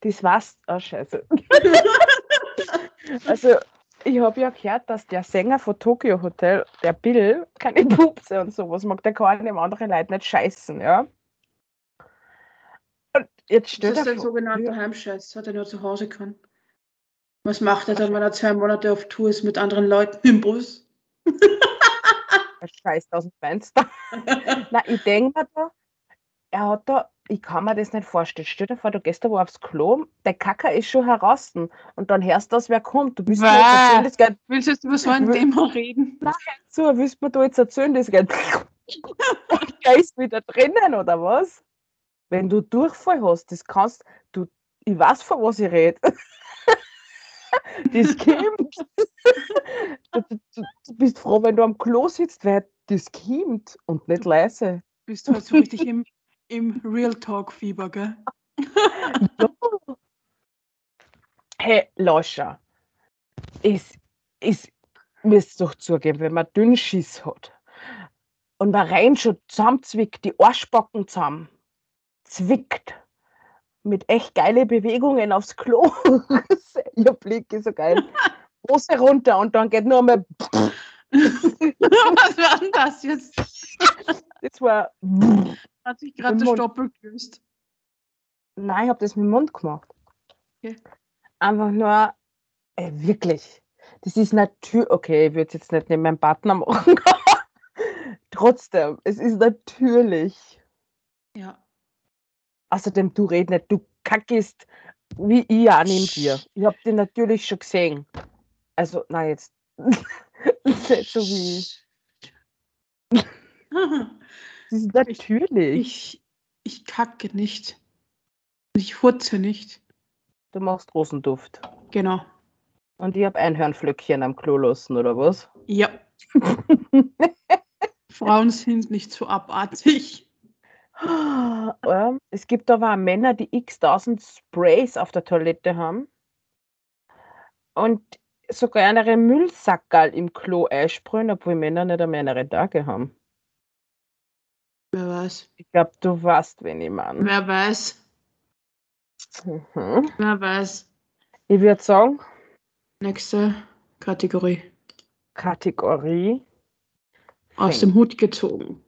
Das war's. Oh, Scheiße. also, ich habe ja gehört, dass der Sänger von Tokyo Hotel, der Bill, keine Pupse und sowas mag, der kann dem anderen Leute nicht scheißen, ja. Und jetzt Das stell ist dir ein vor, sogenannter Heimscheiß, hat er nur zu Hause kann. Was macht er dann, wenn er zwei Monate auf Tour ist mit anderen Leuten im Bus? er scheißt aus dem Fenster. Nein, ich denke mir da, er hat da, ich kann mir das nicht vorstellen. Stell dir vor, du gehst da wo aufs Klo, der Kacker ist schon heraus und dann hörst du, dass wer kommt. Du bist erzählen, das geht Willst du jetzt über so ein Thema reden? so, willst du mir da jetzt erzählen, das geht. Und der ist wieder drinnen, oder was? Wenn du Durchfall hast, das kannst du, ich weiß, von was ich rede. Das kommt. Du, du, du, bist froh, wenn du am Klo sitzt, weil das kommt und nicht leise. Bist du halt so richtig im, im Real Talk-Fieber, gell? Hey, Lauscher, es, es müsst doch zugeben, wenn man Dünnschiss hat und man rein schon zusammenzwickt, die Arschbacken zusammen, zwickt, mit echt geile Bewegungen aufs Klo. Ihr Blick ist so geil. Hose runter und dann geht nur einmal, Was war denn das jetzt? das war, Hat sich gerade der. Stoppel gelöst. nein, ich habe das mit dem Mund gemacht. Okay. Einfach nur, ey, wirklich. Das ist natürlich, okay, ich würde es jetzt nicht neben meinem Partner machen. Trotzdem, es ist natürlich. Ja. Außerdem, du red nicht, du kackst wie ich auch neben dir. Ich habe den natürlich schon gesehen. Also, nein, jetzt. nicht so wie. Natürlich. Ich, ich kacke nicht. Ich furze nicht. Du machst Rosenduft. Genau. Und ich habe Einhörnflöckchen am Klo lassen, oder was? Ja. Frauen sind nicht so abartig. Ja, es gibt aber auch Männer, die x-tausend Sprays auf der Toilette haben und sogar eine Müllsackerl im Klo einsprühen, obwohl Männer nicht einmal mehrere Tage haben. Wer weiß. Ich glaube, du weißt, wen ich meine. Wer weiß. Mhm. Wer weiß. Ich würde sagen, Nächste Kategorie. Kategorie. Aus Fing. dem Hut gezogen.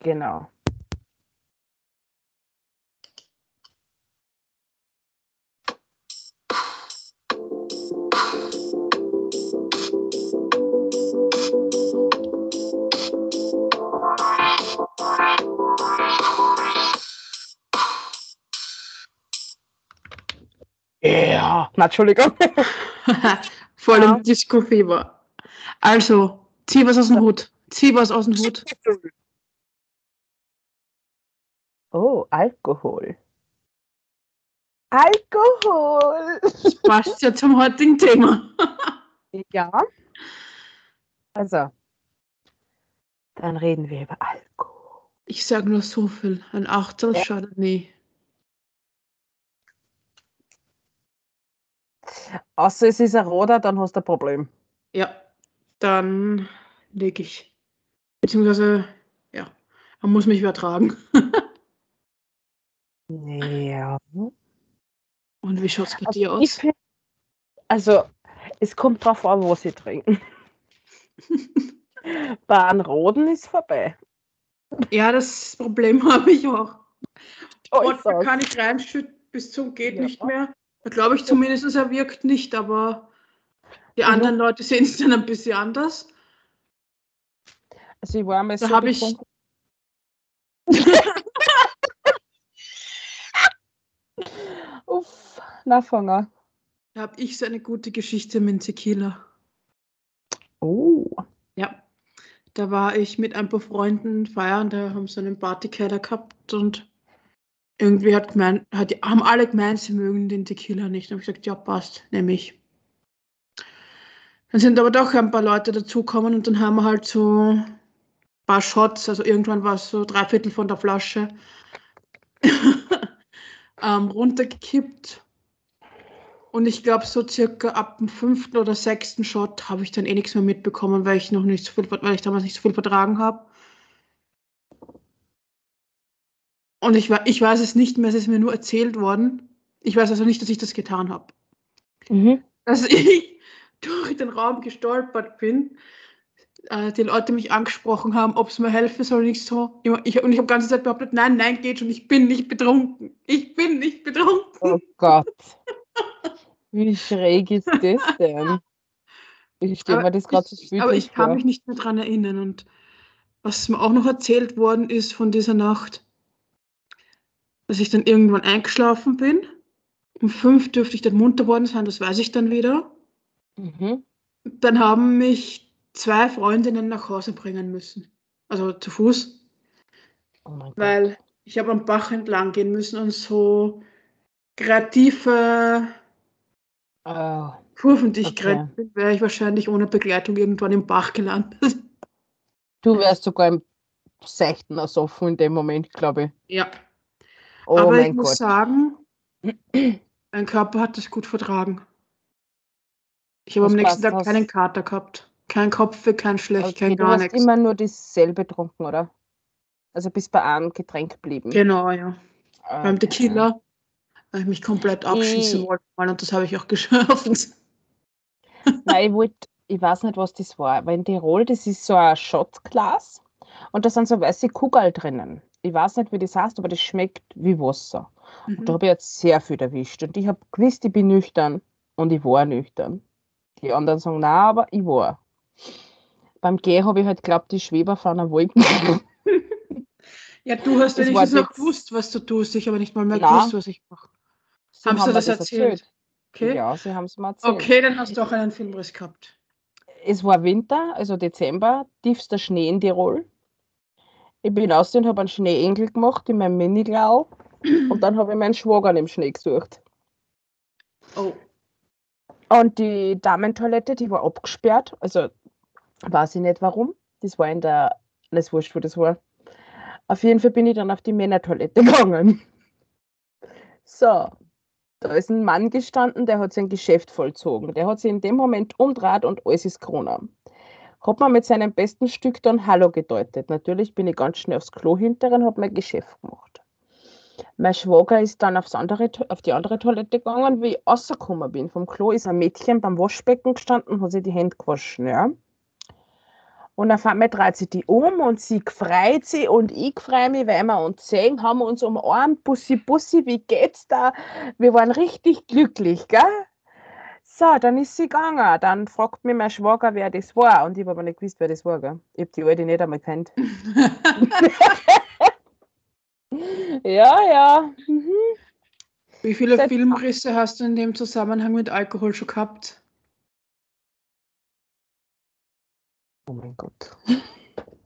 Genau. Ja. Na, Entschuldigung. Voll Ja. im Disco-Fieber. Also, zieh was aus dem Hut. Zieh was aus dem Hut. Oh, Alkohol. Alkohol. Passt ja zum heutigen Thema. Ja. Also, dann reden wir über Alkohol. Ich sag nur so viel. Ein Achtel Ja. schadet nie. Außer es ist ein roter, dann hast du ein Problem. Ja, dann leg ich. Beziehungsweise, ja, man muss mich übertragen. Ja. Und wie schaut's bei Also, dir ich aus? find, also, es kommt drauf an, was sie trinken. Bei einem roten ist vorbei. Ja, das Problem habe ich auch. Wodka Äußerst. kann ich reinschütten bis zum geht Ja. nicht mehr. Da glaube ich zumindest, er wirkt nicht, aber die Ja. anderen Leute sehen es dann ein bisschen anders. Also, ich war einmal Da so hab ich-. Uff, na, Fanger. Da habe ich so eine gute Geschichte mit Tequila. Oh. Ja, da war ich mit ein paar Freunden feiern, da haben sie einen Partykeller gehabt und irgendwie hat gemeint, hat, haben alle gemeint, sie mögen den Tequila nicht. Da habe ich gesagt, ja, passt, nehme ich. Dann sind aber doch ein paar Leute dazugekommen und dann haben wir halt so ein paar Shots, also irgendwann war es so drei Viertel von der Flasche, ähm, runtergekippt. Und ich glaube, so circa ab dem fünften oder sechsten Shot habe ich dann eh nichts mehr mitbekommen, weil ich noch nicht so viel, weil ich damals nicht so viel vertragen habe. Und ich, ich weiß es nicht mehr, es ist mir nur erzählt worden. Ich weiß also nicht, dass ich das getan habe. Mhm. Dass ich durch den Raum gestolpert bin, äh, die Leute mich angesprochen haben, ob es mir helfen soll, nicht so. Ich, und ich habe die ganze Zeit behauptet, nein, nein, geht schon, ich bin nicht betrunken. Ich bin nicht betrunken. Oh Gott. Wie schräg ist das denn? Ich stelle Aber mir das gerade so ich, aber ich kann vor. mich nicht mehr dran erinnern. Und was mir auch noch erzählt worden ist von dieser Nacht, dass ich dann irgendwann eingeschlafen bin. Um fünf dürfte ich dann munter worden sein, das weiß ich dann wieder. Mhm. Dann haben mich zwei Freundinnen nach Hause bringen müssen. Also zu Fuß, Oh mein Gott. weil ich habe am Bach entlang gehen müssen und so kreative Oh. Kurven, die ich Okay. bin, wäre ich wahrscheinlich ohne Begleitung irgendwann im Bach gelandet. Du wärst sogar im Seichten ersoffen in dem Moment, glaube ich. Ja. Oh Aber ich muss Gott. sagen, mein Körper hat das gut vertragen. Ich habe am nächsten Tag aus? keinen Kater gehabt. Kein Kopfweh, kein Schlecht, Okay, kein du gar hast nichts. immer nur dasselbe getrunken, oder? Also bis bei einem Getränk geblieben. Genau, ja. Beim Okay. Tequila weil ich mich komplett abschießen wollte und das habe ich auch geschafft. Nein, ich wollte, ich weiß nicht, was das war. Aber in Tirol, das ist so ein Shotglas und da sind so weiße Kugeln drinnen. Ich weiß nicht, wie das heißt, aber das schmeckt wie Wasser. Und da Mhm. habe ich jetzt sehr viel erwischt. Und ich habe gewusst, ich bin nüchtern. Und ich war nüchtern. Die anderen sagen, nein, aber ich war. Beim Gehen habe ich halt geglaubt, ich schwebe auf einer Wolke. Ja, du hast Das wenigstens noch gewusst, was du tust. Ich habe nicht mal mehr Na. gewusst, was ich mache. Haben sie mir das erzählt? Okay. Ja, sie haben es mir erzählt. Okay, dann hast du auch einen Filmriss gehabt. Es war Winter, also Dezember, tiefster Schnee in Tirol. Ich bin aus und habe einen Schneeengel gemacht in meinem Miniglau. Und dann habe ich meinen Schwager im Schnee gesucht. Oh. Und die Damentoilette, die war abgesperrt. Also weiß ich nicht warum. Das war in der, das wurscht, wo das war. Auf jeden Fall bin ich dann auf die Männertoilette gegangen. So, da ist ein Mann gestanden, der hat sein Geschäft vollzogen. Der hat sich in dem Moment umdraht und alles ist Corona. Hat mir mit seinem besten Stück dann Hallo gedeutet. Natürlich bin ich ganz schnell aufs Klo hinterher und habe mein Geschäft gemacht. Mein Schwager ist dann aufs andere, auf die andere Toilette gegangen. Wie ich rausgekommen bin vom Klo, ist ein Mädchen beim Waschbecken gestanden und hat sich die Hände gewaschen. Ja. Und auf einmal dreht sie die um und sie freut sich und ich freue mich, weil wir uns sehen, haben wir uns umarmt, Bussi, Bussi, wie geht's da? Wir waren richtig glücklich, gell? So, dann ist sie gegangen. Dann fragt mich mein Schwager, wer das war. Und ich habe aber nicht gewusst, wer das war, gell? Ich habe die alte nicht einmal kennt. ja, ja. Mhm. Wie viele Seit Filmrisse hast du in dem Zusammenhang mit Alkohol schon gehabt? Oh mein Gott.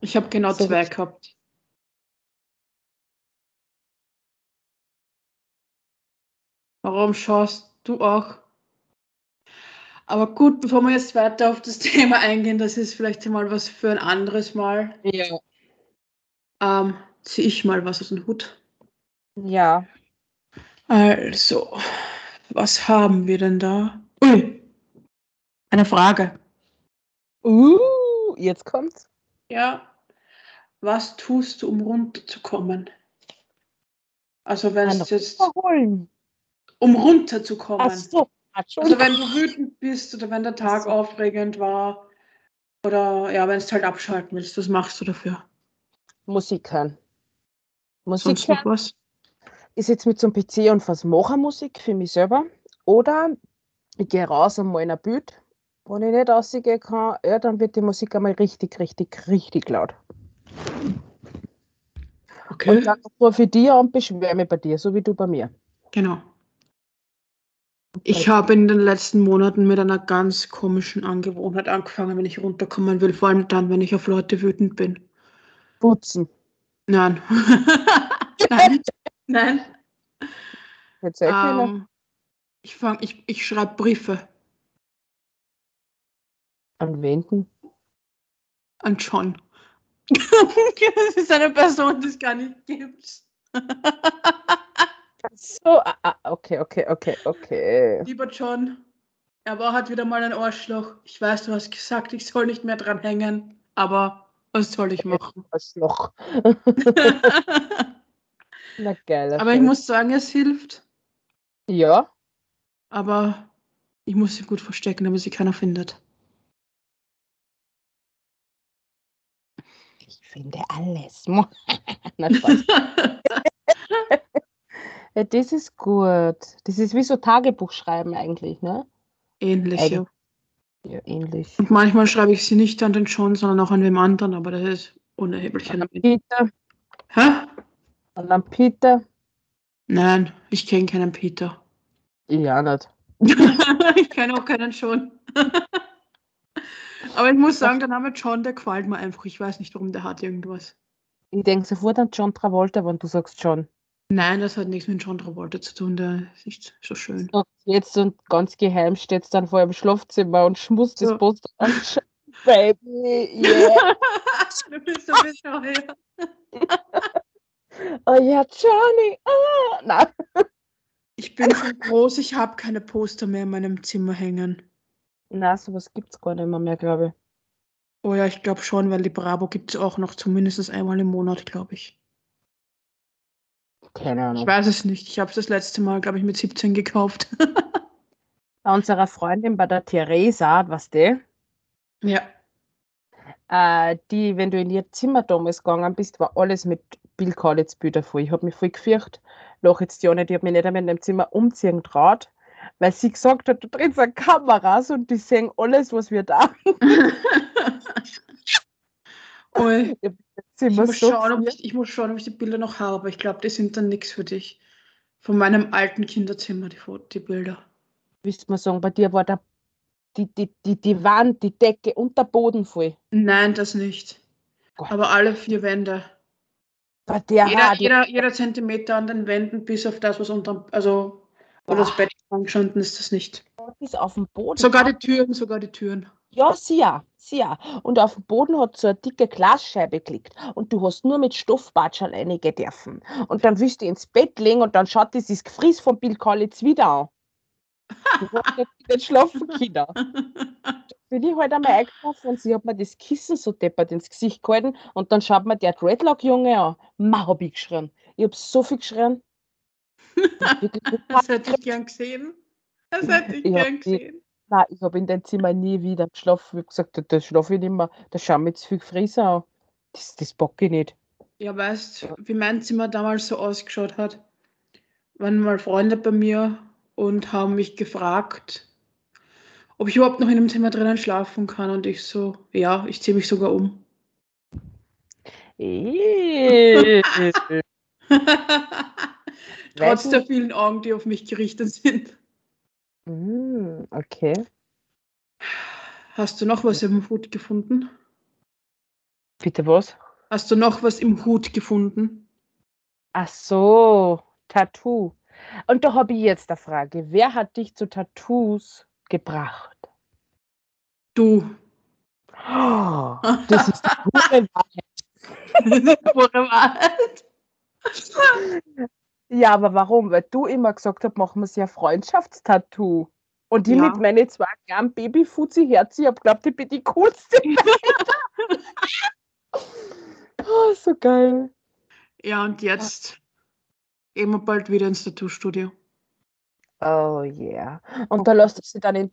Ich habe genau so zwei gehabt. Warum schaust du auch? Aber gut, bevor wir jetzt weiter auf das Thema eingehen, das ist vielleicht mal was für ein anderes Mal. Ja. Ähm, ziehe ich mal was aus dem Hut. Ja. Also, was haben wir denn da? Ui, eine Frage. Uh jetzt kommt's. Ja. Was tust du, um runterzukommen? Also wenn es jetzt. Holen. Um runterzukommen. Ach so. Also wenn du wütend bist oder wenn der Tag so. aufregend war oder ja, wenn du halt abschalten willst, was machst du dafür? Musik hören. Musik Sonst hören. noch was? Ich sitze mit so einem PC und was mache Musik für mich selber. Oder ich gehe raus und mal in ein Bild wenn ich nicht rausgehen kann, ja, dann wird die Musik einmal richtig, richtig, richtig laut. Okay. Und dann rufe ich dir und beschwere mich bei dir, so wie du bei mir. Genau. Ich habe in den letzten Monaten mit einer ganz komischen Angewohnheit angefangen, wenn ich runterkommen will, vor allem dann, wenn ich auf Leute wütend bin. Putzen. Nein. Nein. Nein. Ähm, ich ich, ich schreibe Briefe. An wen An John. das ist eine Person, die es gar nicht gibt. so, ah, ah, okay, okay, okay, okay. Lieber John, er war halt wieder mal ein Arschloch. Ich weiß, du hast gesagt, ich soll nicht mehr dran hängen, aber was soll ich machen? Arschloch. Na geil. Aber ich muss sagen, es hilft. Ja. Aber ich muss sie gut verstecken, damit sie keiner findet. finde alles. ja, das ist gut. Das ist wie so Tagebuch schreiben eigentlich, ne? Ähnlich, Eig ja. Ja, ähnlich. Und manchmal schreibe ich sie nicht an den John, sondern auch an wem anderen, aber das ist unerheblich. An Peter. Hä? An Peter. Nein, ich kenne keinen Peter. Ja, nicht. ich kenne auch keinen John. Aber ich muss sagen, der Name John, der gefällt mir einfach. Ich weiß nicht, warum der hat irgendwas. Ich denke sofort an John Travolta, wenn du sagst John. Nein, das hat nichts mit John Travolta zu tun, der ist nicht so schön. So, jetzt und ganz geheim steht dann vor im Schlafzimmer und schmust das Poster an. Baby, yeah. du bist so bescheuert. oh ja, Johnny. Ah, nein. Ich bin so groß, ich habe keine Poster mehr in meinem Zimmer hängen. Na, sowas gibt es gar nicht mehr, mehr glaube ich. Oh ja, ich glaube schon, weil die Bravo gibt es auch noch zumindest einmal im Monat, glaube ich. Keine Ahnung. Ich weiß es nicht. Ich habe es das letzte Mal, glaube ich, mit 17 gekauft. bei unserer Freundin, bei der Theresa, was die? Ja. Äh, die, wenn du in ihr Zimmer damals gegangen bist, war alles mit Bill Kaulitz Bilder voll. Ich habe mich voll gefürchtet. Noch jetzt die eine, die hat mich nicht einmal in dem Zimmer umziehen traut, weil sie gesagt hat, du drin sind Kameras und die sehen alles, was wir da ich, muss so schauen, ob ich, ich, muss schauen, ob ich die Bilder noch habe. Ich glaube, die sind dann nichts für dich. Von meinem alten Kinderzimmer, die, die Bilder. Willst du mal sagen, bei dir war der, die, die, die, die Wand, die Decke und der Boden voll? Nein, das nicht. Gott. Aber alle vier Wände. Bei der jeder, jeder, jeder Zentimeter an den Wänden, bis auf das, was unter, also wo das Bett gestanden ist, das nicht. Bis auf dem Boden. Sogar die Türen, sogar die Türen. Ja, sie ja. Und auf dem Boden hat so eine dicke Glasscheibe gelegt. Und du hast nur mit Stoffbatschern reingehen dürfen. Und dann willst du ins Bett legen und dann schaut dieses Gefries von Bill Kaulitz wieder an. Du hast nicht, nicht schlafen können. Bin ich halt einmal eingeschlafen und sie hat mir das Kissen so deppert ins Gesicht gehalten und dann schaut mir der Dreadlock-Junge an. Ma, hab ich geschrien. Ich hab so viel geschrien. Das hätte ich gern gesehen. Das hätte ich, Ich gern gesehen. Nein, ich habe in dem Zimmer nie wieder geschlafen. Ich habe gesagt, da- da schlafe ich nicht mehr. Da schauen wir zu viel Gefräße an. Das, das bock ich nicht. Ja, weißt wie mein Zimmer damals so ausgeschaut hat? Waren mal Freunde bei mir und haben mich gefragt, ob ich überhaupt noch in dem Zimmer drinnen schlafen kann. Und ich so, ja, ich ziehe mich sogar um. Trotz der vielen Augen, die auf mich gerichtet sind. Mm, okay. Hast du noch was im Hut gefunden? Bitte was? Hast du noch was im Hut gefunden? Ach so, Tattoo. Und da habe ich jetzt eine Frage. Wer hat dich zu Tattoos gebracht? Du. Oh, das ist die pure Wahrheit. Pure Wahrheit. Ja, aber warum? Weil du immer gesagt hast, machen wir sie ein Freundschaftstattoo. Und ich Ja. mit meinen zwei kleinen Babyfuzzi-Herzen, ich hab glaubt, ich bin die coolste. oh, so geil. Ja, und jetzt gehen wir bald wieder ins Tattoo-Studio. Oh yeah. Und da lässt sie dann in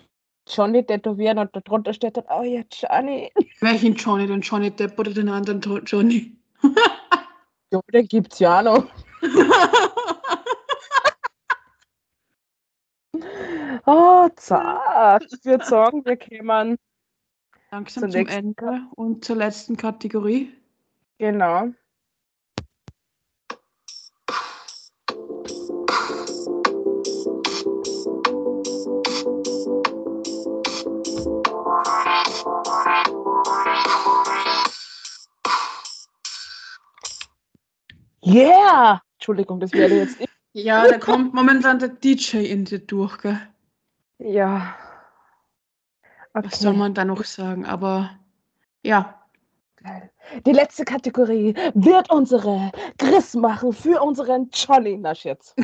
Johnny tätowieren und darunter steht dann, oh ja, Johnny. Welchen Johnny? Den Johnny Depp oder den anderen Johnny? Ja, den gibt's ja auch noch. Oh, zack. Ich würde sagen, wir kämen, Langsam zum Ende und zur letzten Kategorie. genau. Yeah! Entschuldigung, das werde jetzt nicht. Ja, da kommt momentan der DJ in dir durch, gell? Ja. Was soll Okay. man da noch sagen? Aber ja. Die letzte Kategorie wird unsere Chris machen für unseren Johnny. Na, Scherz.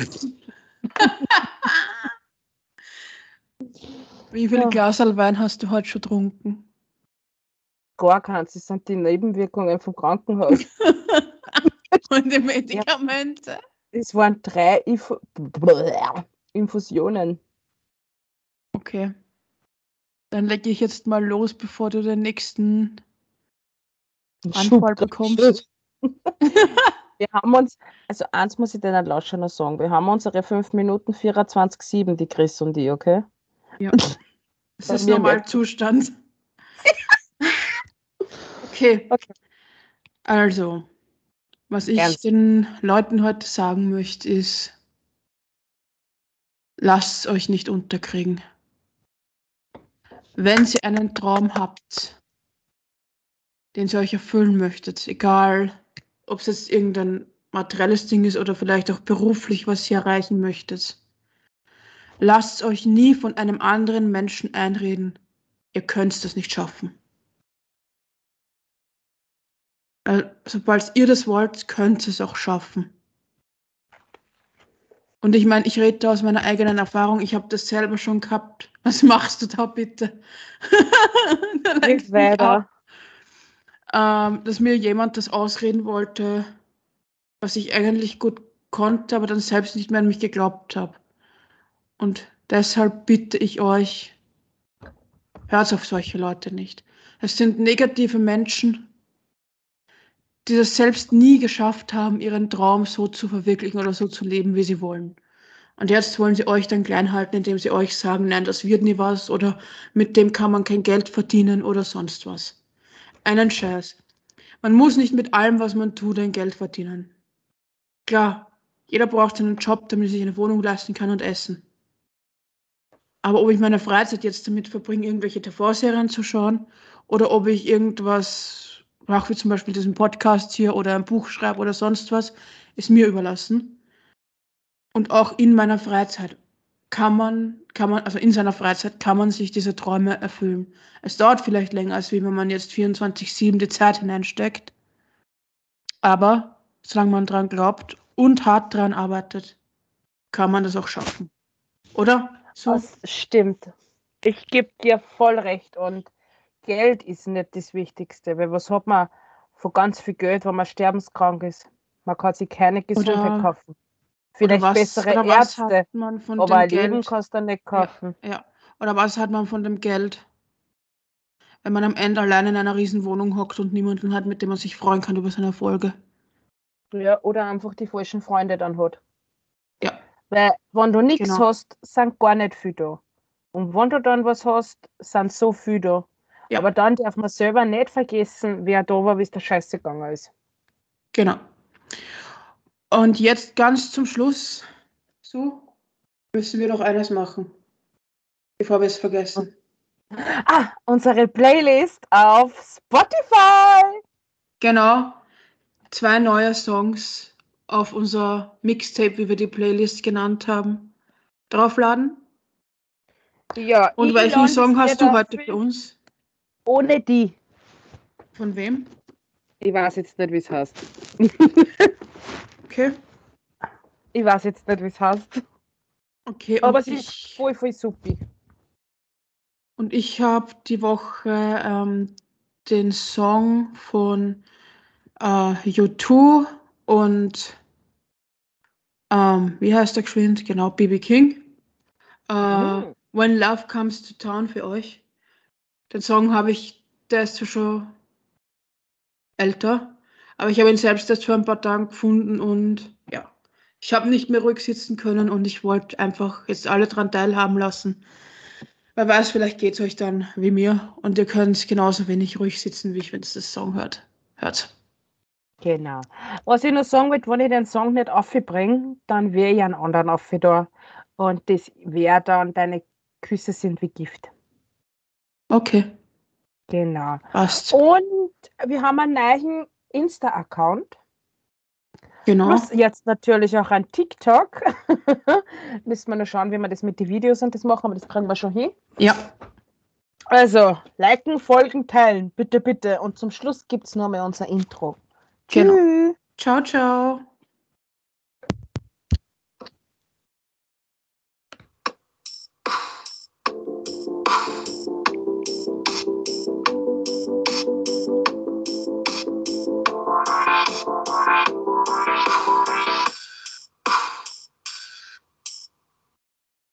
wie viele Ja. Glaserl Wein hast du heute schon getrunken? Gar keins. Das sind die Nebenwirkungen vom Krankenhaus. Und die Medikamente? Es waren drei Infu Infusionen. Okay. Dann lege ich jetzt mal los, bevor du den nächsten Anfall bekommst. Wir haben uns, also eins muss ich den Lauscher noch sagen, wir haben unsere 5 Minuten 24-7, die Chris und die, okay? Ja. Das ist Normalzustand. okay. Okay. Also, was ich Ernst. den Leuten heute sagen möchte, ist, lasst euch nicht unterkriegen. Wenn ihr einen Traum habt, den ihr euch erfüllen möchtet, egal ob es jetzt irgendein materielles Ding ist oder vielleicht auch beruflich, was ihr erreichen möchtet, lasst euch nie von einem anderen Menschen einreden, ihr könnt das nicht schaffen. Weil sobald ihr das wollt, könnt ihr es auch schaffen. Und ich meine, ich rede da aus meiner eigenen Erfahrung. Ich habe das selber schon gehabt. Was machst du da bitte? Da lenkst Nicht du mich ab. weiter. Ähm, dass mir jemand das ausreden wollte, was ich eigentlich gut konnte, aber dann selbst nicht mehr an mich geglaubt habe. Und deshalb bitte ich euch, hört auf solche Leute nicht. Es sind negative Menschen, die das selbst nie geschafft haben, ihren Traum so zu verwirklichen oder so zu leben, wie sie wollen. Und jetzt wollen sie euch dann klein halten, indem sie euch sagen, nein, das wird nie was oder mit dem kann man kein Geld verdienen oder sonst was. Einen Scheiß. Man muss nicht mit allem, was man tut, ein Geld verdienen. Klar, jeder braucht einen Job, damit er sich eine Wohnung leisten kann und essen. Aber ob ich meine Freizeit jetzt damit verbringe, irgendwelche TV-Serien zu schauen oder ob ich irgendwas mache, wie zum Beispiel diesen Podcast hier oder ein Buch schreibe oder sonst was, ist mir überlassen. Und auch in meiner Freizeit. kann man, kann man, also in seiner Freizeit kann man sich diese Träume erfüllen. Es dauert vielleicht länger, als wenn man jetzt 24-7 die Zeit hineinsteckt. Aber solange man dran glaubt und hart dran arbeitet, kann man das auch schaffen. Oder? So. Das stimmt. Ich gebe dir voll recht. Und Geld ist nicht das Wichtigste, weil was hat man von ganz viel Geld, wenn man sterbenskrank ist? Man kann sich keine Gesundheit oder, kaufen. Vielleicht was, bessere Ärzte, aber ein Geld? Leben kannst du nicht kaufen. Ja, ja, Oder was hat man von dem Geld? Wenn man am Ende allein in einer riesen Wohnung hockt und niemanden hat, mit dem man sich freuen kann über seine Erfolge. Ja, oder einfach die falschen Freunde dann hat. Ja. Weil, wenn du nichts genau. hast, sind gar nicht viele da. Und wenn du dann was hast, sind so viele da. Ja. Aber dann darf man selber nicht vergessen, wer da war, wie es der Scheiße gegangen ist. Genau. Und jetzt ganz zum Schluss, so, müssen wir noch eines machen, bevor wir es vergessen. Ah, unsere Playlist auf Spotify. Genau. Zwei neue Songs auf unser Mixtape, wie wir die Playlist genannt haben, draufladen. Ja. Und welchen Song hast du heute für uns? Ohne die. Von wem? Ich weiß jetzt nicht, wie es heißt. okay. Ich weiß jetzt nicht, wie es heißt. Okay, aber sie ist voll, voll super. Und ich habe die Woche ähm, den Song von äh, U2 und ähm, wie heißt der geschwind? Genau, BB King. Äh, mhm. When Love Comes to Town für euch. Den Song habe ich, der ist schon älter, aber ich habe ihn selbst erst vor ein paar Tagen gefunden und ja, ich habe nicht mehr ruhig sitzen können und ich wollte einfach jetzt alle daran teilhaben lassen. Wer weiß, vielleicht geht es euch dann wie mir und ihr könnt genauso wenig ruhig sitzen, wie ich, wenn es das Song hört. Hört. Genau. Was ich noch sagen will, wenn ich den Song nicht aufbringe, dann wäre ich einen anderen da. Und das wäre dann, deine Küsse sind wie Gift. Okay. Genau. Passt. Und wir haben einen neuen Insta-Account. Genau. Plus jetzt natürlich auch ein TikTok. Müssen wir noch schauen, wie wir das mit den Videos und das machen, aber das kriegen wir schon hin. Ja. Also, liken, folgen, teilen, bitte, bitte. Und zum Schluss gibt es noch mal unser Intro. Genau. Tschüss. Ciao, ciao.